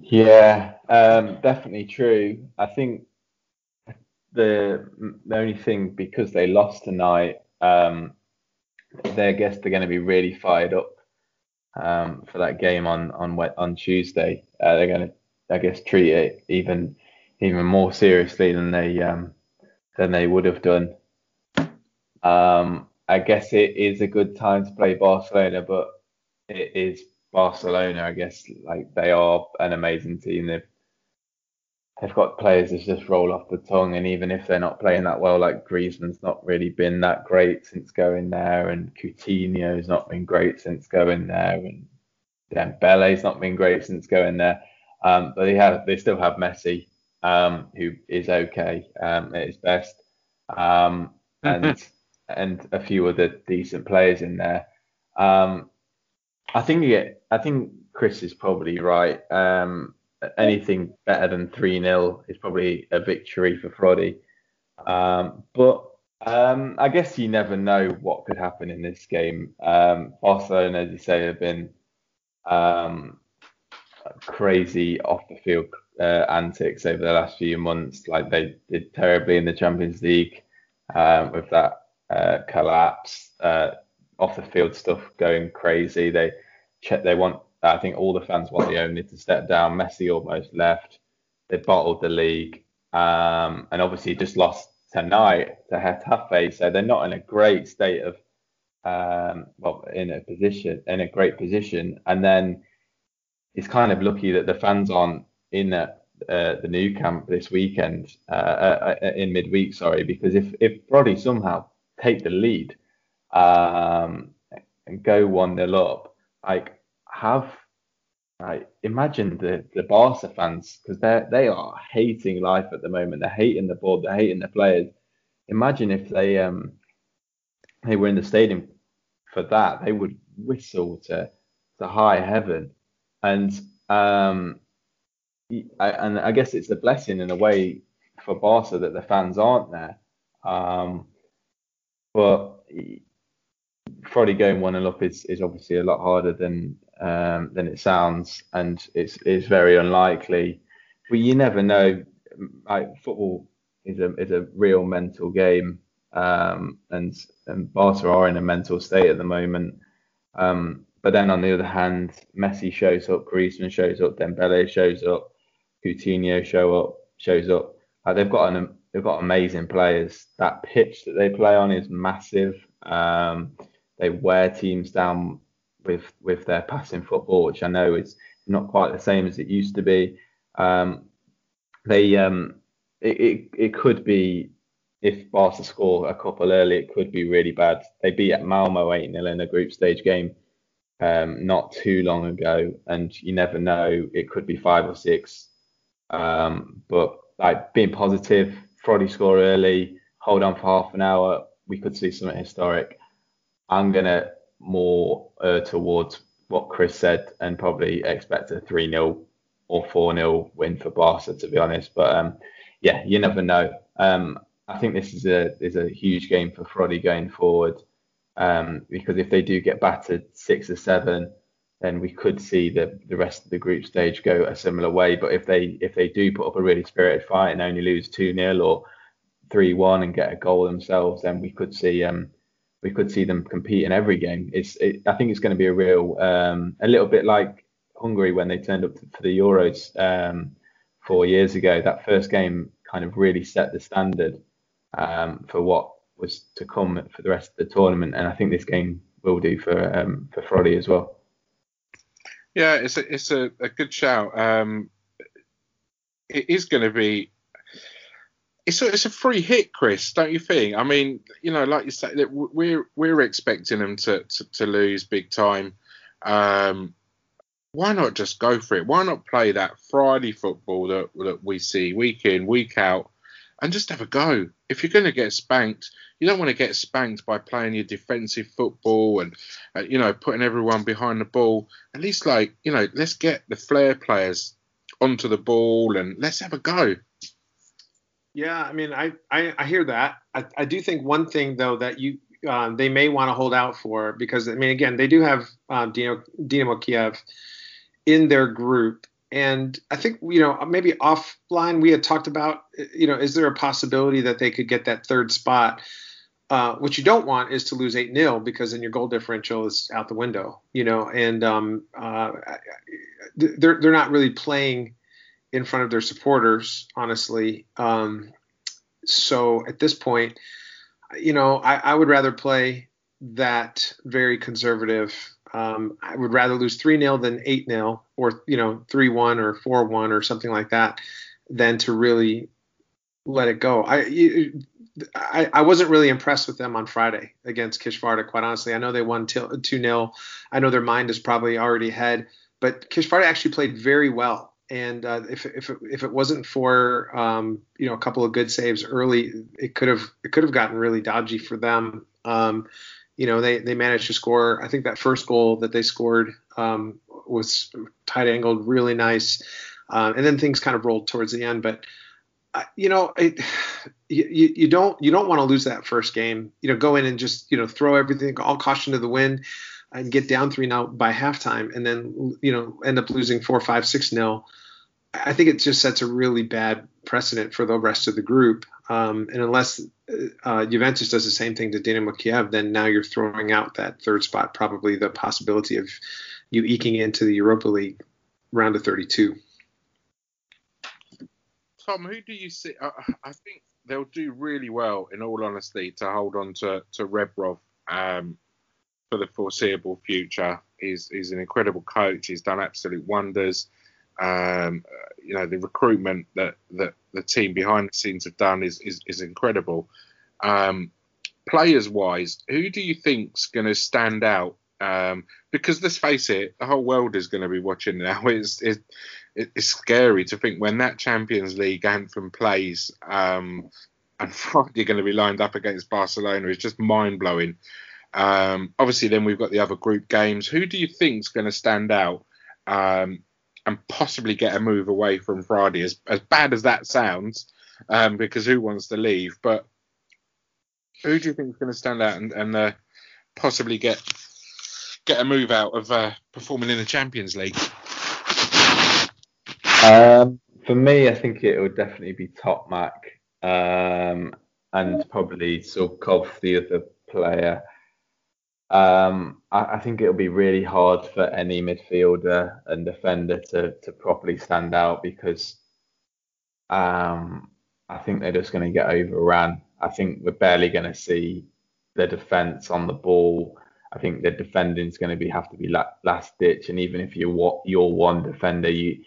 Yeah, um, definitely true. I think the the only thing because they lost tonight, um, they I guess they're going to be really fired up um, for that game on on on Tuesday. Uh, they're going to, I guess, treat it even even more seriously than they um, than they would have done. Um, I guess it is a good time to play Barcelona, but it is Barcelona, I guess, like they are an amazing team. They've they've got players that just roll off the tongue, and even if they're not playing that well, like Griezmann's not really been that great since going there, and Coutinho's not been great since going there, and Dembele's not been great since going there. Um, but they have, they still have Messi, um, who is okay um, at his best, um, and and a few other decent players in there. Um, I think yeah, I think Chris is probably right. Um, anything better than 3 0 is probably a victory for Fradi. Um, but um, I guess you never know what could happen in this game. Um, Barcelona, as you say, have been um, crazy off the field uh, antics over the last few months. Like they did terribly in the Champions League um, with that uh, collapse, uh, off the field stuff going crazy. They check, they want I think all the fans want the owner to step down. Messi almost left. They bottled the league, um, and obviously just lost tonight to Getafe. So they're not in a great state of, um, well, in a position, in a great position. And then it's kind of lucky that the fans aren't in the, uh, the Nou Camp this weekend, uh, uh, uh in midweek, sorry, because if if Fradi somehow take the lead um, and go one 0 up, like have right imagine the the Barca fans because they they are hating life at the moment. They're hating the board. They're hating the players. Imagine if they um they were in the stadium for that. They would whistle to to high heaven, and um I, and I guess it's a blessing in a way for Barca that the fans aren't there. Um, but Fradi going one and up is, is obviously a lot harder than um, than it sounds, and it's it's very unlikely. But you never know. Like, football is a is a real mental game, um, and and Barca are in a mental state at the moment. Um, but then on the other hand, Messi shows up, Griezmann shows up, Dembele shows up, Coutinho show up, shows up. They've got an they've got amazing players. That pitch that they play on is massive. Um, they wear teams down with with their passing football, which I know is not quite the same as it used to be. Um, they um, it, it, it could be if Barca score a couple early, it could be really bad. They beat Malmo 8 0 in a group stage game um, not too long ago, and you never know, it could be five or six. Um, but like being positive, Fradi score early, hold on for half an hour, we could see something historic. I'm gonna more uh, towards what Chris said and probably expect a 3 0 or 4 0 win for Barca, to be honest. But um, yeah, you never know. Um, I think this is a is a huge game for Fradi going forward um, because if they do get battered six or seven, then we could see the the rest of the group stage go a similar way. But if they if they do put up a really spirited fight and only lose two 0 or three one and get a goal themselves, then we could see um, we could see them compete in every game. It's it, I think it's going to be a real um, a little bit like Hungary when they turned up for the Euros um, four years ago. That first game kind of really set the standard um, for what was to come for the rest of the tournament, and I think this game will do for um, for Fradi as well. Yeah, it's a it's a, a good shout. Um, it is going to be it's a, it's a free hit, Chris, don't you think? I mean, you know, like you said, we're we're expecting them to, to, to lose big time. Um, why not just go for it? Why not play that Fradi football that that we see week in week out, and just have a go? If you're going to get spanked, you don't want to get spanked by playing your defensive football and uh, you know putting everyone behind the ball. At least, like you know, let's get the flair players onto the ball and let's have a go. Yeah, I mean, I, I, I hear that. I, I do think one thing though that you um, they may want to hold out for because I mean, again, they do have um, Dino, Dynamo Kiev in their group, and I think you know maybe offline we had talked about you know is there a possibility that they could get that third spot? Uh, what you don't want is to lose 8 0 because then your goal differential is out the window, you know, and um, uh, they're, they're not really playing in front of their supporters, honestly. Um, so at this point, you know, I, I, would rather play that very conservative. Um, I would rather lose 3 0 than 8 0 or, you know, 3 1 or 4 1 or something like that. than to really let it go. I, I, I wasn't really impressed with them on Friday against Kisvárda, quite honestly. I know they won 2 0. I know their mind is probably already ahead, but Kisvárda actually played very well. And uh, if, if, it, if it wasn't for um, you know a couple of good saves early, it could have it could have gotten really dodgy for them. Um, you know they they managed to score. I think that first goal that they scored um, was tight angled, really nice, uh, and then things kind of rolled towards the end. But you know, it, you, you don't you don't want to lose that first game. You know, go in and just you know throw everything all caution to the wind and get down three now by halftime, and then you know end up losing four, five, six nil. I think it just sets a really bad precedent for the rest of the group. Um, and unless uh, Juventus does the same thing to Dynamo Kiev, then now you're throwing out that third spot, probably the possibility of you eking into the Europa League round of 32. Tom, who do you see? I, I, think they'll do really well, in all honesty, to hold on to to Rebrov um, for the foreseeable future. He's he's an incredible coach. He's done absolute wonders. Um, you know, the recruitment that, that the team behind the scenes have done is is, is incredible. Um, players wise, who do you think's going to stand out? Um, because let's face it, the whole world is going to be watching now. [laughs] It's, it's it's scary to think when that Champions League anthem plays um, and [laughs] Fradi going to be lined up against Barcelona is just mind blowing. Um, obviously, then we've got the other group games. Who do you think is going to stand out um, and possibly get a move away from Fradi? As, as bad as that sounds, um, because who wants to leave? But who do you think is going to stand out and, and uh, possibly get get a move out of uh, performing in the Champions League? Um, for me, I think it would definitely be Tokmak um, and probably Zubkov, the other player. Um, I, I, think it'll be really hard for any midfielder and defender to, to properly stand out because um, I think they're just going to get overrun. I think we're barely going to see the defence on the ball. I think the defending is going to be have to be last ditch, and even if you're you're one defender, you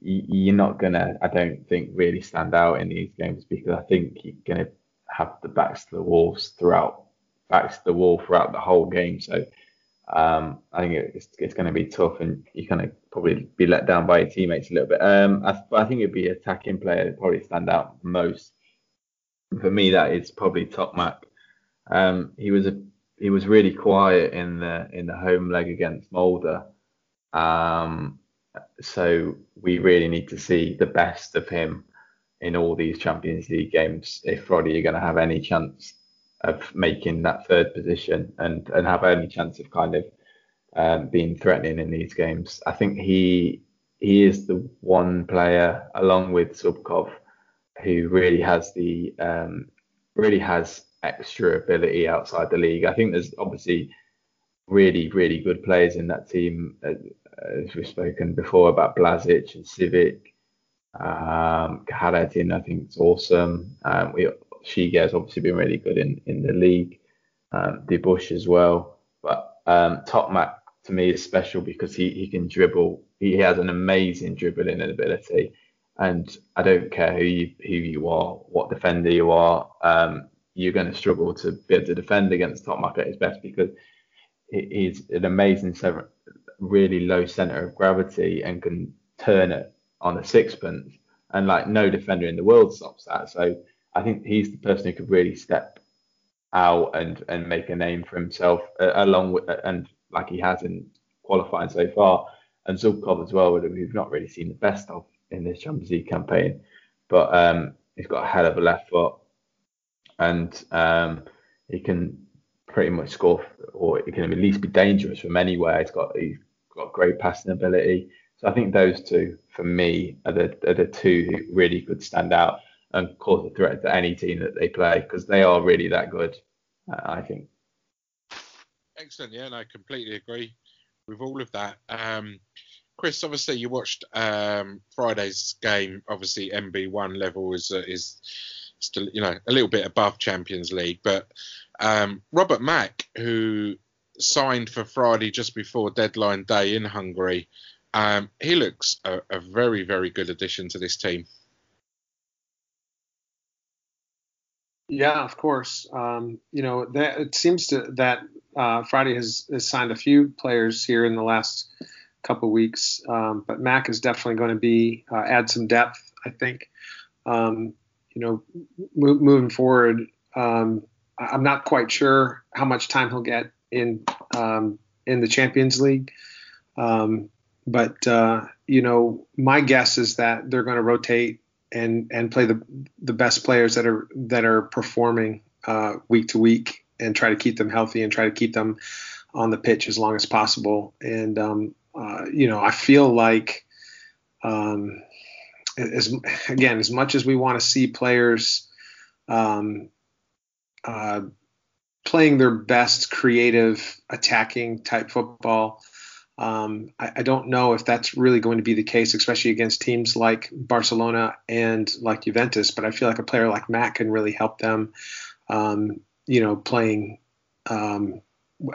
you're not gonna, I don't think, really stand out in these games because I think you're gonna have the backs to the walls throughout, backs to the wall throughout the whole game. So um, I think it's, it's going to be tough, and you're going to probably be let down by your teammates a little bit. Um, I, I think it'd be attacking player that probably stand out most. For me, that is probably Tokmak. Um, he was a he was really quiet in the in the home leg against Molde. Um, so we really need to see the best of him in all these Champions League games if Fradi are going to have any chance of making that third position and and have any chance of kind of um, being threatening in these games. I think he he is the one player along with Zubkov who really has the um, really has extra ability outside the league. I think there's obviously really really good players in that team. Uh, as we've spoken before about Blazic and Civic. Um, I think, is awesome. Um, we has obviously been really good in, in the league. Um, Bush as well. But um, to me is special because he, he can dribble. He has an amazing dribbling ability. And I don't care who you who you are, what defender you are, um, you're going to struggle to be able to defend against Tokmak at his best because he's an amazing seven, really low center of gravity and can turn it on a sixpence. And like no defender in the world stops that. So I think he's the person who could really step out and and make a name for himself uh, along with and like he has in qualifying so far. And Zubkov as well, we've not really seen the best of in this Champions League campaign, but um, he's got a hell of a left foot, and um, he can pretty much score, or he can at least be dangerous from anywhere. He's got he's got great passing ability. So I think those two, for me, are the, are the two who really could stand out and cause a threat to any team that they play because they are really that good, uh, I think. Excellent. Yeah, and I completely agree with all of that. Um, Chris, obviously you watched um, Friday's game. Obviously, NB1 level is uh, is still you know a little bit above Champions League, but um, Robert Mak, who signed for Fradi just before deadline day in Hungary. Um, he looks a, a, very, very good addition to this team. Yeah, of course. Um, you know, that, it seems to that uh, Fradi has, has, signed a few players here in the last couple weeks, um, but Mak is definitely going to be uh, add some depth. I think. Um, you know, mo- moving forward, um, I'm not quite sure how much time he'll get in um, in the Champions League. Um, but uh, you know, my guess is that they're going to rotate and and play the the best players that are that are performing uh, week to week and try to keep them healthy and try to keep them on the pitch as long as possible. And um, uh, you know, I feel like um, as again as much as we want to see players um, uh, playing their best creative attacking type football um, I, I, don't know if that's really going to be the case, especially against teams like Barcelona and like Juventus. But I feel like a player like Matt can really help them, um, you know, playing um,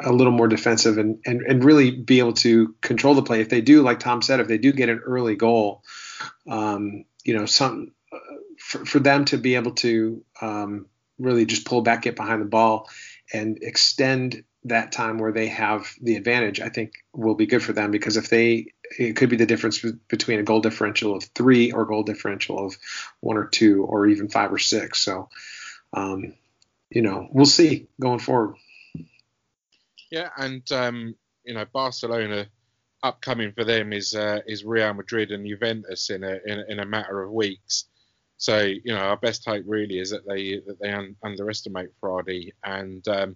a little more defensive and, and, and really be able to control the play. If they do, like Tom said, if they do get an early goal, um, you know, some uh, for, for them to be able to um, really just pull back, get behind the ball, and extend that time where they have the advantage, I think will be good for them because if they, it could be the difference between a goal differential of three or goal differential of one or two or even five or six. So, um, you know, we'll see going forward. Yeah, and um, you know, Barcelona upcoming for them is uh, is Real Madrid and Juventus in a, in a in a matter of weeks. So you know, our best hope really is that they that they un- underestimate Fradi and. Um,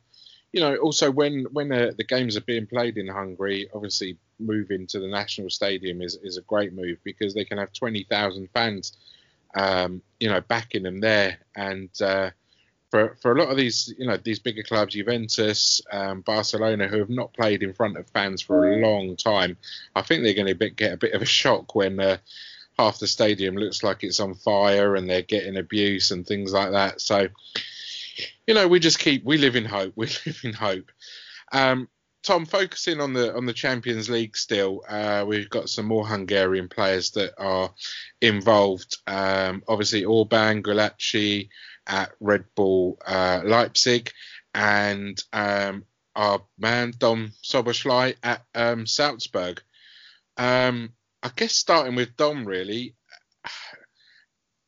you know, also when when uh, the games are being played in Hungary, obviously moving to the national stadium is, is a great move because they can have twenty thousand fans, um, you know, backing them there. And uh, for for a lot of these, you know, these bigger clubs, Juventus, um, Barcelona, who have not played in front of fans for a long time, I think they're going to get a bit of a shock when. Uh, half the stadium looks like it's on fire and they're getting abuse and things like that. So, you know, we just keep we live in hope. We [laughs] live in hope. Um, Tom, focusing on the on the Champions League still, uh, we've got some more Hungarian players that are involved. Um, obviously, Orban Gulácsi at Red Bull uh, Leipzig, and um, our man Dom Szoboszlai at um, Salzburg. Um, I guess starting with Dom, really,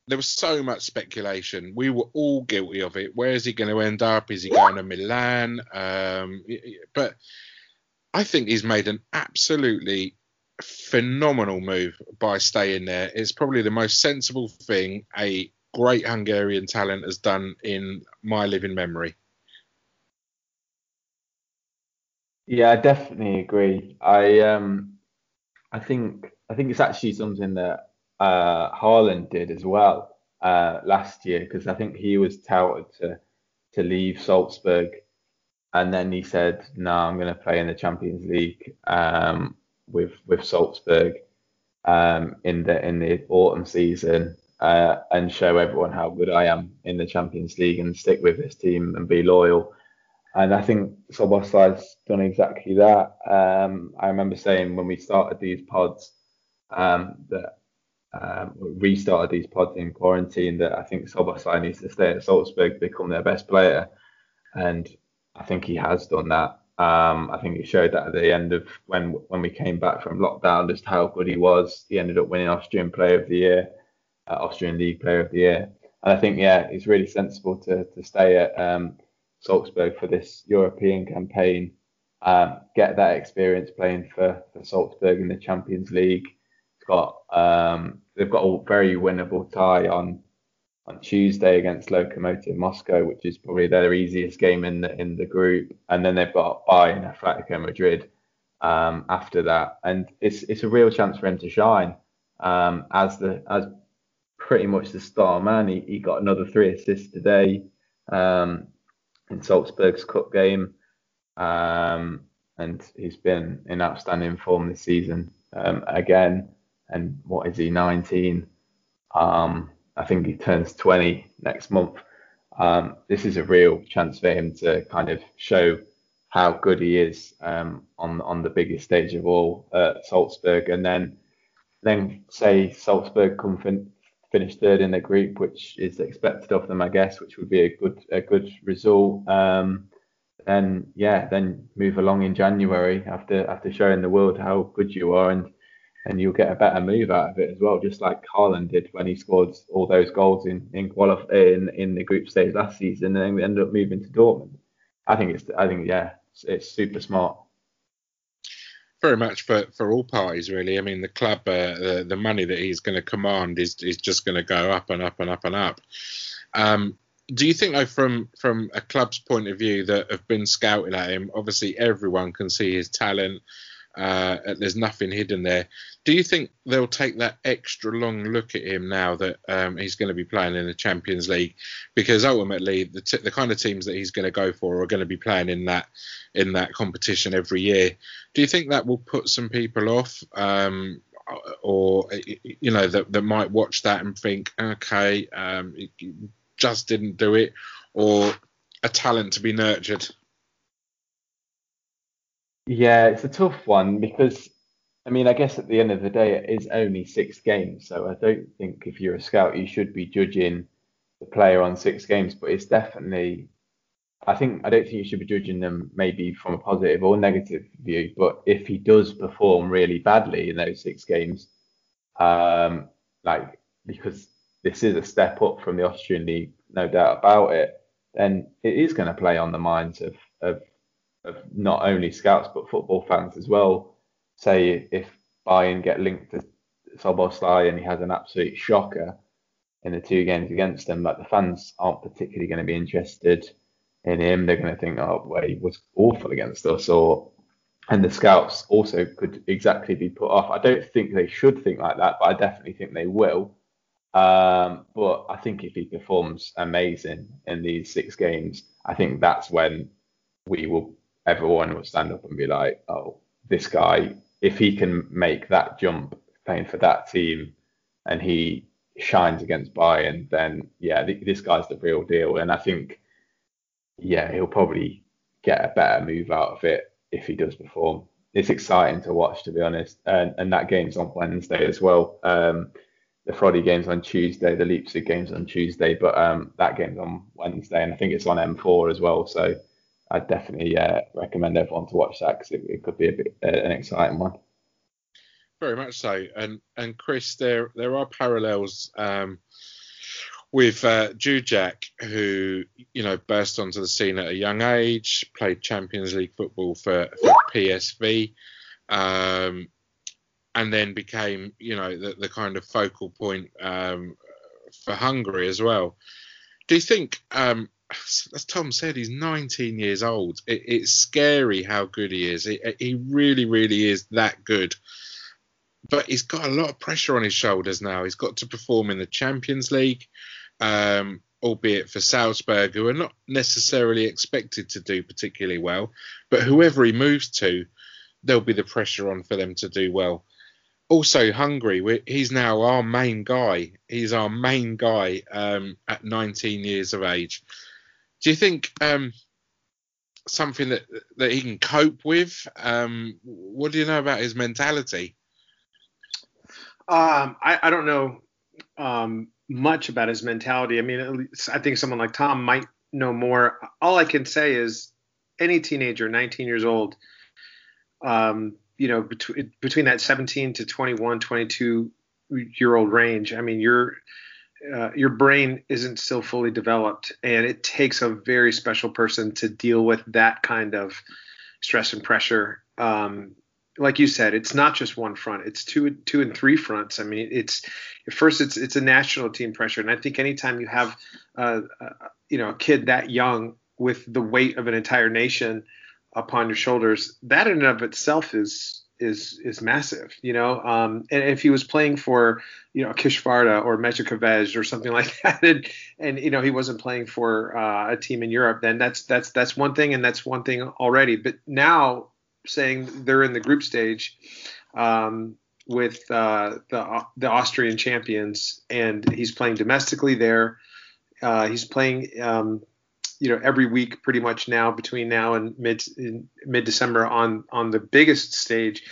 there was so much speculation. We were all guilty of it. Where is he going to end up? Is he going to Milan? Um, but I think he's made an absolutely phenomenal move by staying there. It's probably the most sensible thing a great Hungarian talent has done in my living memory. Yeah, I definitely agree. I um, I think I think it's actually something that uh, Haaland did as well uh, last year because I think he was touted to to leave Salzburg, and then he said, "No, I'm going to play in the Champions League um, with with Salzburg um, in the in the autumn season." Uh, and show everyone how good I am in the Champions League and stick with this team and be loyal. And I think Szoboszlai's done exactly that. Um, I remember saying when we started these pods um, that um, restarted these pods in quarantine that I think Szoboszlai needs to stay at Salzburg to become their best player. And I think he has done that. Um, I think he showed that at the end of when when we came back from lockdown, just how good he was. He ended up winning Austrian Player of the Year, uh, Austrian League Player of the Year. And I think, yeah, it's really sensible to, to stay at um, Salzburg for this European campaign, um, get that experience playing for, for Salzburg in the Champions League got um, they've got a very winnable tie on on Tuesday against Lokomotiv Moscow, which is probably their easiest game in the in the group, and then they've got Bayern Atletico Madrid um, after that, and it's it's a real chance for him to shine. Um, as the as pretty much the star man. He, he got another three assists today um, in Salzburg's cup game, um, and he's been in outstanding form this season um, again and what is he 19 um, i think he turns 20 next month um, this is a real chance for him to kind of show how good he is um, on on the biggest stage of all at Salzburg, and then then say Salzburg come finish third in the group, which is expected of them, I guess, which would be a good a good result. Um, then yeah, then move along in January after after showing the world how good you are, and and you'll get a better move out of it as well, just like Haaland did when he scored all those goals in in qualif- in in the group stage last season, and then we ended up moving to Dortmund. I think it's I think yeah, it's, it's super smart very much for, for all parties, really. I mean, the club, uh, the, the money that he's going to command is is just going to go up and up and up and up. Um, do you think, though, from from a club's point of view, that have been scouting at him, obviously everyone can see his talent. Uh, there's nothing hidden there. Do you think they'll take that extra long look at him now that um, he's going to be playing in the Champions League? Because ultimately, the, t- the kind of teams that he's going to go for are going to be playing in that in that competition every year. Do you think that will put some people off, um, or you know that, that might watch that and think, okay, um, just didn't do it, or a talent to be nurtured? Yeah, it's a tough one because, I mean, I guess at the end of the day, it is only six games. So I don't think if you're a scout, you should be judging the player on six games. But it's definitely, I think, I don't think you should be judging them maybe from a positive or negative view. But if he does perform really badly in those six games, um, like because this is a step up from the Austrian league, no doubt about it, then it is going to play on the minds of, of of not only scouts but football fans as well. Say if Bayern get linked to Szoboszlai and he has an absolute shocker in the two games against them, like the fans aren't particularly going to be interested in him. They're going to think, oh, well, he was awful against us, or and the scouts also could exactly be put off. I don't think they should think like that, but I definitely think they will. Um, but I think if he performs amazing in these six games, I think that's when we will everyone would stand up and be like, oh, this guy, if he can make that jump playing for that team and he shines against Bayern, then yeah, th- this guy's the real deal. And I think, yeah, he'll probably get a better move out of it if he does perform. It's exciting to watch, to be honest. And, and that game's on Wednesday as well. Um, the Fradi game's on Tuesday, the Leipzig game's on Tuesday, but um, that game's on Wednesday, and I think it's on M4 as well. So I definitely uh, recommend everyone to watch that because it, it, could be a bit uh, an exciting one. Very much so, and and Chris, there there are parallels um, with uh, Dzsudzsák, who you know burst onto the scene at a young age, played Champions League football for, for PSV, um, and then became you know the, the kind of focal point um, for Hungary as well. Do you think um, as Tom said, he's 19 years old. It, it's scary how good he is. It, he really, really is that good. But he's got a lot of pressure on his shoulders now. He's got to perform in the Champions League, um, albeit for Salzburg, who are not necessarily expected to do particularly well. But whoever he moves to, there'll be the pressure on for them to do well. Also, Hungary, he's now our main guy. He's our main guy um, at 19 years of age do you think um, something that that he can cope with? Um, what do you know about his mentality? Um, I, I, don't know um, much about his mentality. I mean, I think someone like Tom might know more. All I can say is any teenager, 19 years old, um, you know, between between that 17 to 21, 22 year old range. I mean, you're uh, your brain isn't still fully developed, and it takes a very special person to deal with that kind of stress and pressure. Um, like you said, it's not just one front; it's two, two and three fronts. I mean, it's first it's it's a national team pressure, and I think anytime you have, uh, uh, you know, a kid that young with the weight of an entire nation upon your shoulders, that in and of itself is is is massive, you know. Um, and if he was playing for, you know, Kisvárda or Mezőkövesd or something [laughs] like that, and, and you know he wasn't playing for uh, a team in Europe, then that's that's that's one thing, and that's one thing already. But now saying they're in the group stage um, with uh, the the Austrian champions, and he's playing domestically there. Uh, he's playing um, you know every week pretty much now between now and mid mid December on on the biggest stage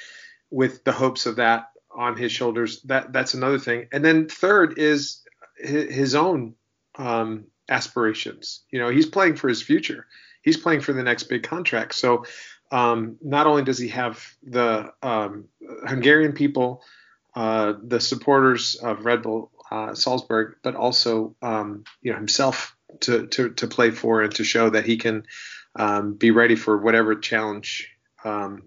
with the hopes of that on his shoulders that that's another thing and then third is his own um, aspirations. You know, he's playing for his future. He's playing for the next big contract. So um, not only does he have the um, Hungarian people, uh, the supporters of Red Bull uh, Salzburg, but also um, you know himself to, to to play for and to show that he can um, be ready for whatever challenge um,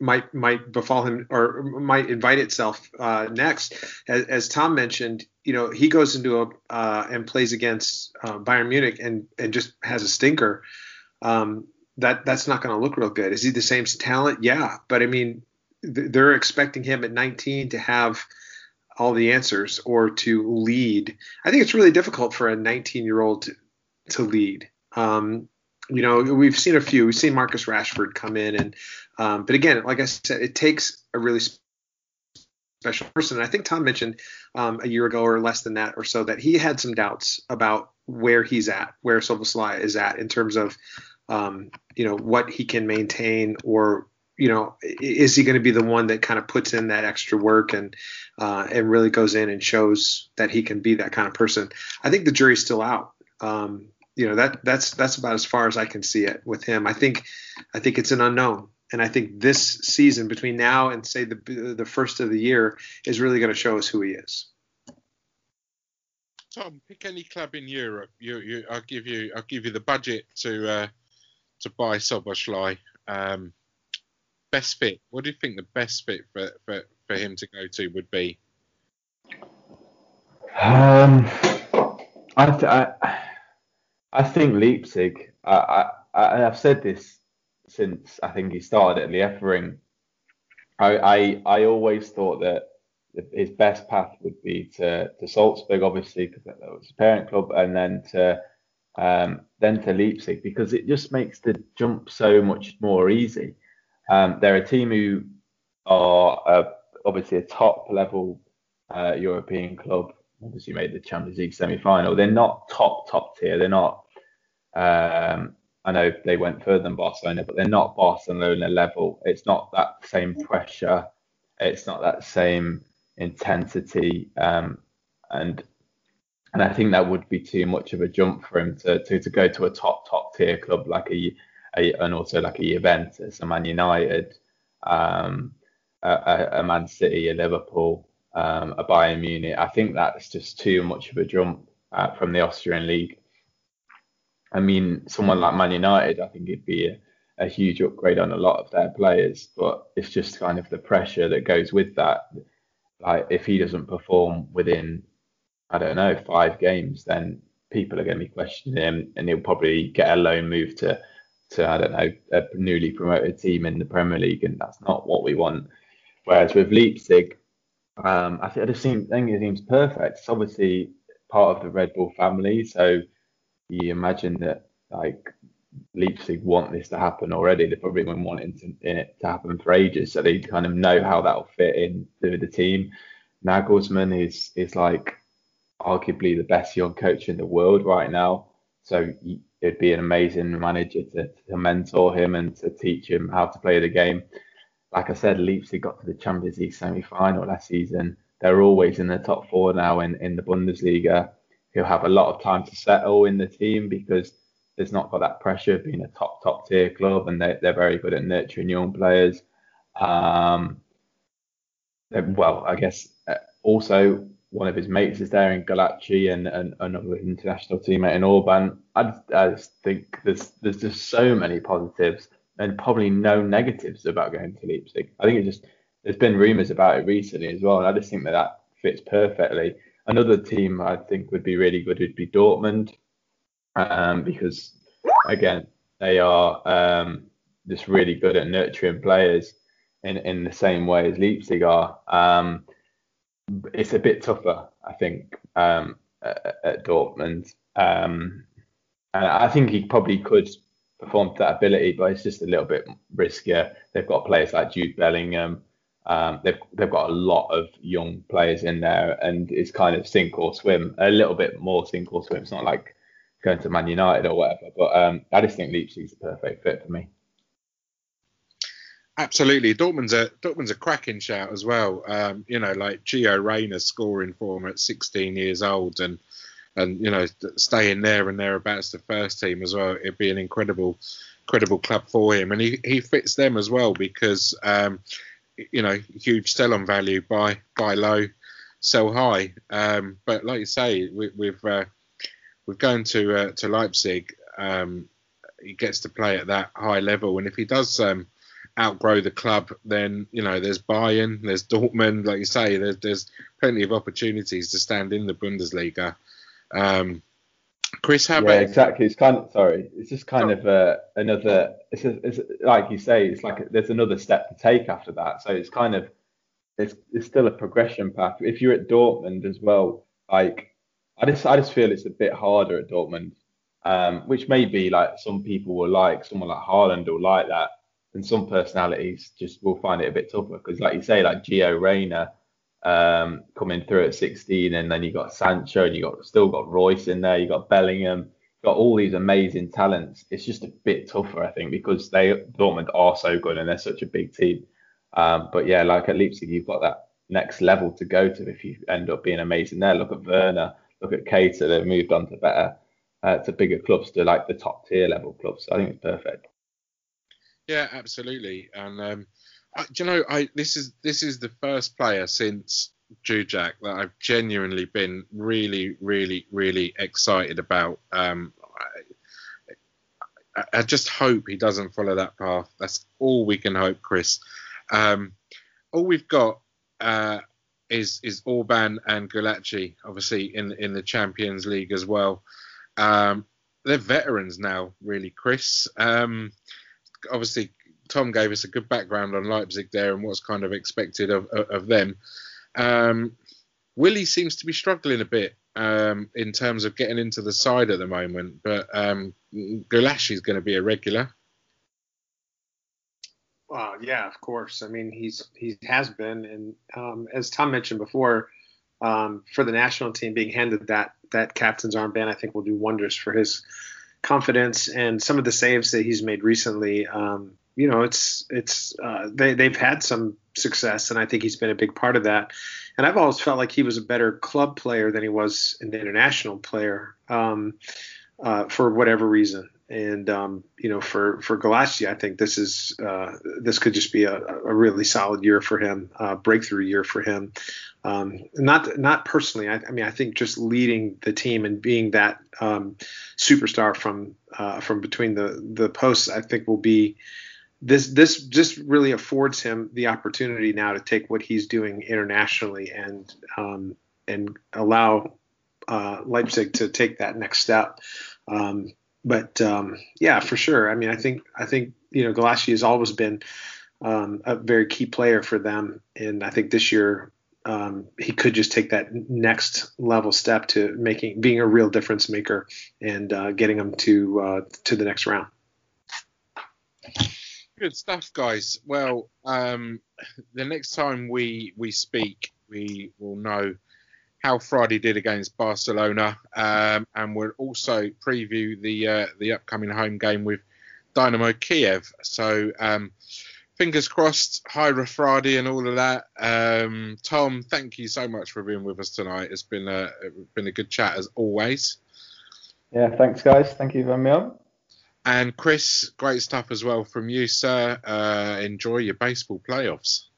might might befall him or might invite itself uh, next. As, as, Tom mentioned, you know he goes into a uh, and plays against uh, Bayern Munich and and just has a stinker. Um, that that's not going to look real good. Is he the same talent? Yeah, but I mean, th- they're expecting him at 19 to have all the answers or to lead. I think it's really difficult for a 19 year old to, to lead. Um, you know, we've seen a few. We've seen Marcus Rashford come in, and um, but again, like I said, it takes a really special person. And I think Tom mentioned um, a year ago or less than that or so that he had some doubts about where he's at, where Szoboszlai is at in terms of um, you know what he can maintain or you know is he going to be the one that kind of puts in that extra work and uh, and really goes in and shows that he can be that kind of person? I think the jury's still out. Um, you know that that's that's about as far as i can see it with him. I think i think it's an unknown. And i think this season between now and say the the first of the year is really going to show us who he is. Tom, pick any club in Europe. You, you, I'll give you, I'll give you the budget to uh, to buy Szoboszlai. Um, best fit. What do you think the best fit for, for, for him to go to would be? Um, I, th- I, I think Leipzig. I, I, have said this since I think he started at Liefering. I, I, I always thought that his best path would be to, to Salzburg, obviously, because that was his parent club, and then to um, than to Leipzig because it just makes the jump so much more easy. Um, they're a team who are uh, obviously a top level uh, European club. Obviously made the Champions League semi-final. They're not top top tier. They're not. Um, I know they went further than Barcelona, but they're not Barcelona level. It's not that same pressure. It's not that same intensity. Um, and and I think that would be too much of a jump for him to to, to go to a top top tier club like a, a and also like a Juventus, a Man United, um, a, a, Man City, a Liverpool, um, a Bayern Munich. I think that's just too much of a jump uh, from the Austrian league. I mean, someone like Man United, I think it'd be a, a huge upgrade on a lot of their players, but it's just kind of the pressure that goes with that. Like if he doesn't perform within I don't know, five games, then people are going to be questioning him, and he'll probably get a loan move to, to I don't know, a newly promoted team in the Premier League, and that's not what we want. Whereas with Leipzig, um, I think I just I think it seems perfect. It's obviously part of the Red Bull family, so you imagine that like Leipzig want this to happen already. They've probably been wanting to, it to happen for ages, so they kind of know how that'll fit in with the team. Nagelsmann is is like arguably the best young coach in the world right now. So it'd be an amazing manager to, to mentor him and to teach him how to play the game. Like I said, Leipzig got to the Champions League semi-final last season. They're always in the top four now in, in the Bundesliga. He'll have a lot of time to settle in the team because there's not got that pressure of being a top top tier club, and they're, they're very good at nurturing young players. Um, well, I guess uh, also one of his mates is there in Gulácsi and, and another international teammate in Orban. I just, I just think there's there's just so many positives and probably no negatives about going to Leipzig. I think it just there's been rumours about it recently as well, and I just think that that fits perfectly. Another team I think would be really good would be Dortmund, um, because again they are um, just really good at nurturing players in in the same way as Leipzig are. Um, it's a bit tougher, I think, um, at, at, Dortmund. Um, and I think he probably could perform to that ability, but it's just a little bit riskier. They've got players like Jude Bellingham. Um, they've they've got a lot of young players in there, and it's kind of sink or swim. A little bit more sink or swim. It's not like going to Man United or whatever. But um, I just think Leipzig's a perfect fit for me. Absolutely, Dortmund's a Dortmund's a cracking shout as well. Um, you know, like Gio Reyna scoring for him at 16 years old, and and you know staying there and thereabouts the first team as well. It'd be an incredible, incredible club for him, and he, he fits them as well because um, you know huge sell-on value, buy buy low, sell high. Um, but like you say, we, we've uh, gone to uh, to Leipzig. Um, he gets to play at that high level, and if he does um, outgrow the club, then you know there's Bayern, there's Dortmund, like you say, there's, there's plenty of opportunities to stand in the Bundesliga. Um, Chris, how yeah, exactly? It's kind of sorry. It's just kind of uh, another. It's, a, it's like you say. It's like a, there's another step to take after that. So it's kind of it's it's still a progression path. If you're at Dortmund as well, like I just I just feel it's a bit harder at Dortmund, um, which may be like some people will like someone like Haaland will like that, and some personalities just will find it a bit tougher because, like you say, like Gio Reyna um, coming through at 16, and then you got Sancho, and you got still got Reus in there, you got Bellingham, got all these amazing talents. It's just a bit tougher, I think, because they Dortmund are so good and they're such a big team. Um, but yeah, like at Leipzig, you've got that next level to go to if you end up being amazing there. Look at Werner, look at Keita, they've moved on to better, uh, to bigger clubs, to like the top tier level clubs. So I think it's perfect. Yeah, absolutely. And um, I, do you know, I this is this is the first player since Dzsudzsák that I've genuinely been really, really, really excited about. Um, I, I, just hope he doesn't follow that path. That's all we can hope, Chris. Um, all we've got uh, is is Orban and Gulácsi, obviously in in the Champions League as well. Um, they're veterans now, really, Chris. Um, obviously Tom gave us a good background on Leipzig there and what's kind of expected of, of, them. Um, Willi seems to be struggling a bit um, in terms of getting into the side at the moment, but um, is going to be a regular. Uh, yeah, of course. I mean, he's he has been, and um, as Tom mentioned before, um, for the national team being handed that that captain's armband, I think will do wonders for his confidence and some of the saves that he's made recently. Um, you know, it's it's uh, they they've had some success, and I think he's been a big part of that. And I've always felt like he was a better club player than he was an international player um, uh, for whatever reason. And um, you know, for for Gulácsi, I think this is uh, this could just be a, a really solid year for him, a breakthrough year for him. Um, not not personally, I, I, mean, I think just leading the team and being that um, superstar from uh, from between the the posts, I think will be this this just really affords him the opportunity now to take what he's doing internationally and um, and allow uh, Leipzig to take that next step. Um, but um, yeah, for sure. I mean, I think I think you know Gulácsi has always been um, a very key player for them, and I think this year um, he could just take that next level step to making being a real difference maker and uh, getting them to uh, to the next round. Good stuff, guys. Well, um, the next time we we speak, we will know how Fradi did against Barcelona, um, and we'll also preview the uh, the upcoming home game with Dynamo Kiev. So, um, fingers crossed, Hajrá Fradi and all of that. Um, Tom, thank you so much for being with us tonight. It's been a been a good chat as always. Yeah, thanks, guys. Thank you for having me on. And Chris, great stuff as well from you, sir. Uh, enjoy your baseball playoffs.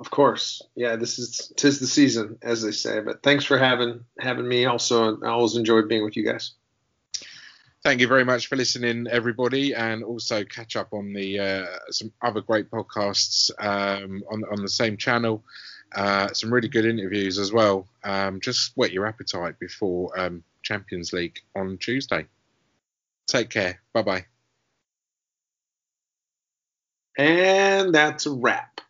Of course, yeah. This is tis the season, as they say. But thanks for having having me. Also, I always enjoyed being with you guys. Thank you very much for listening, everybody, and also catch up on the uh, some other great podcasts um, on on the same channel. Uh, some really good interviews as well. Um, just whet your appetite before um, Champions League on Tuesday. Take care. Bye bye. And that's a wrap.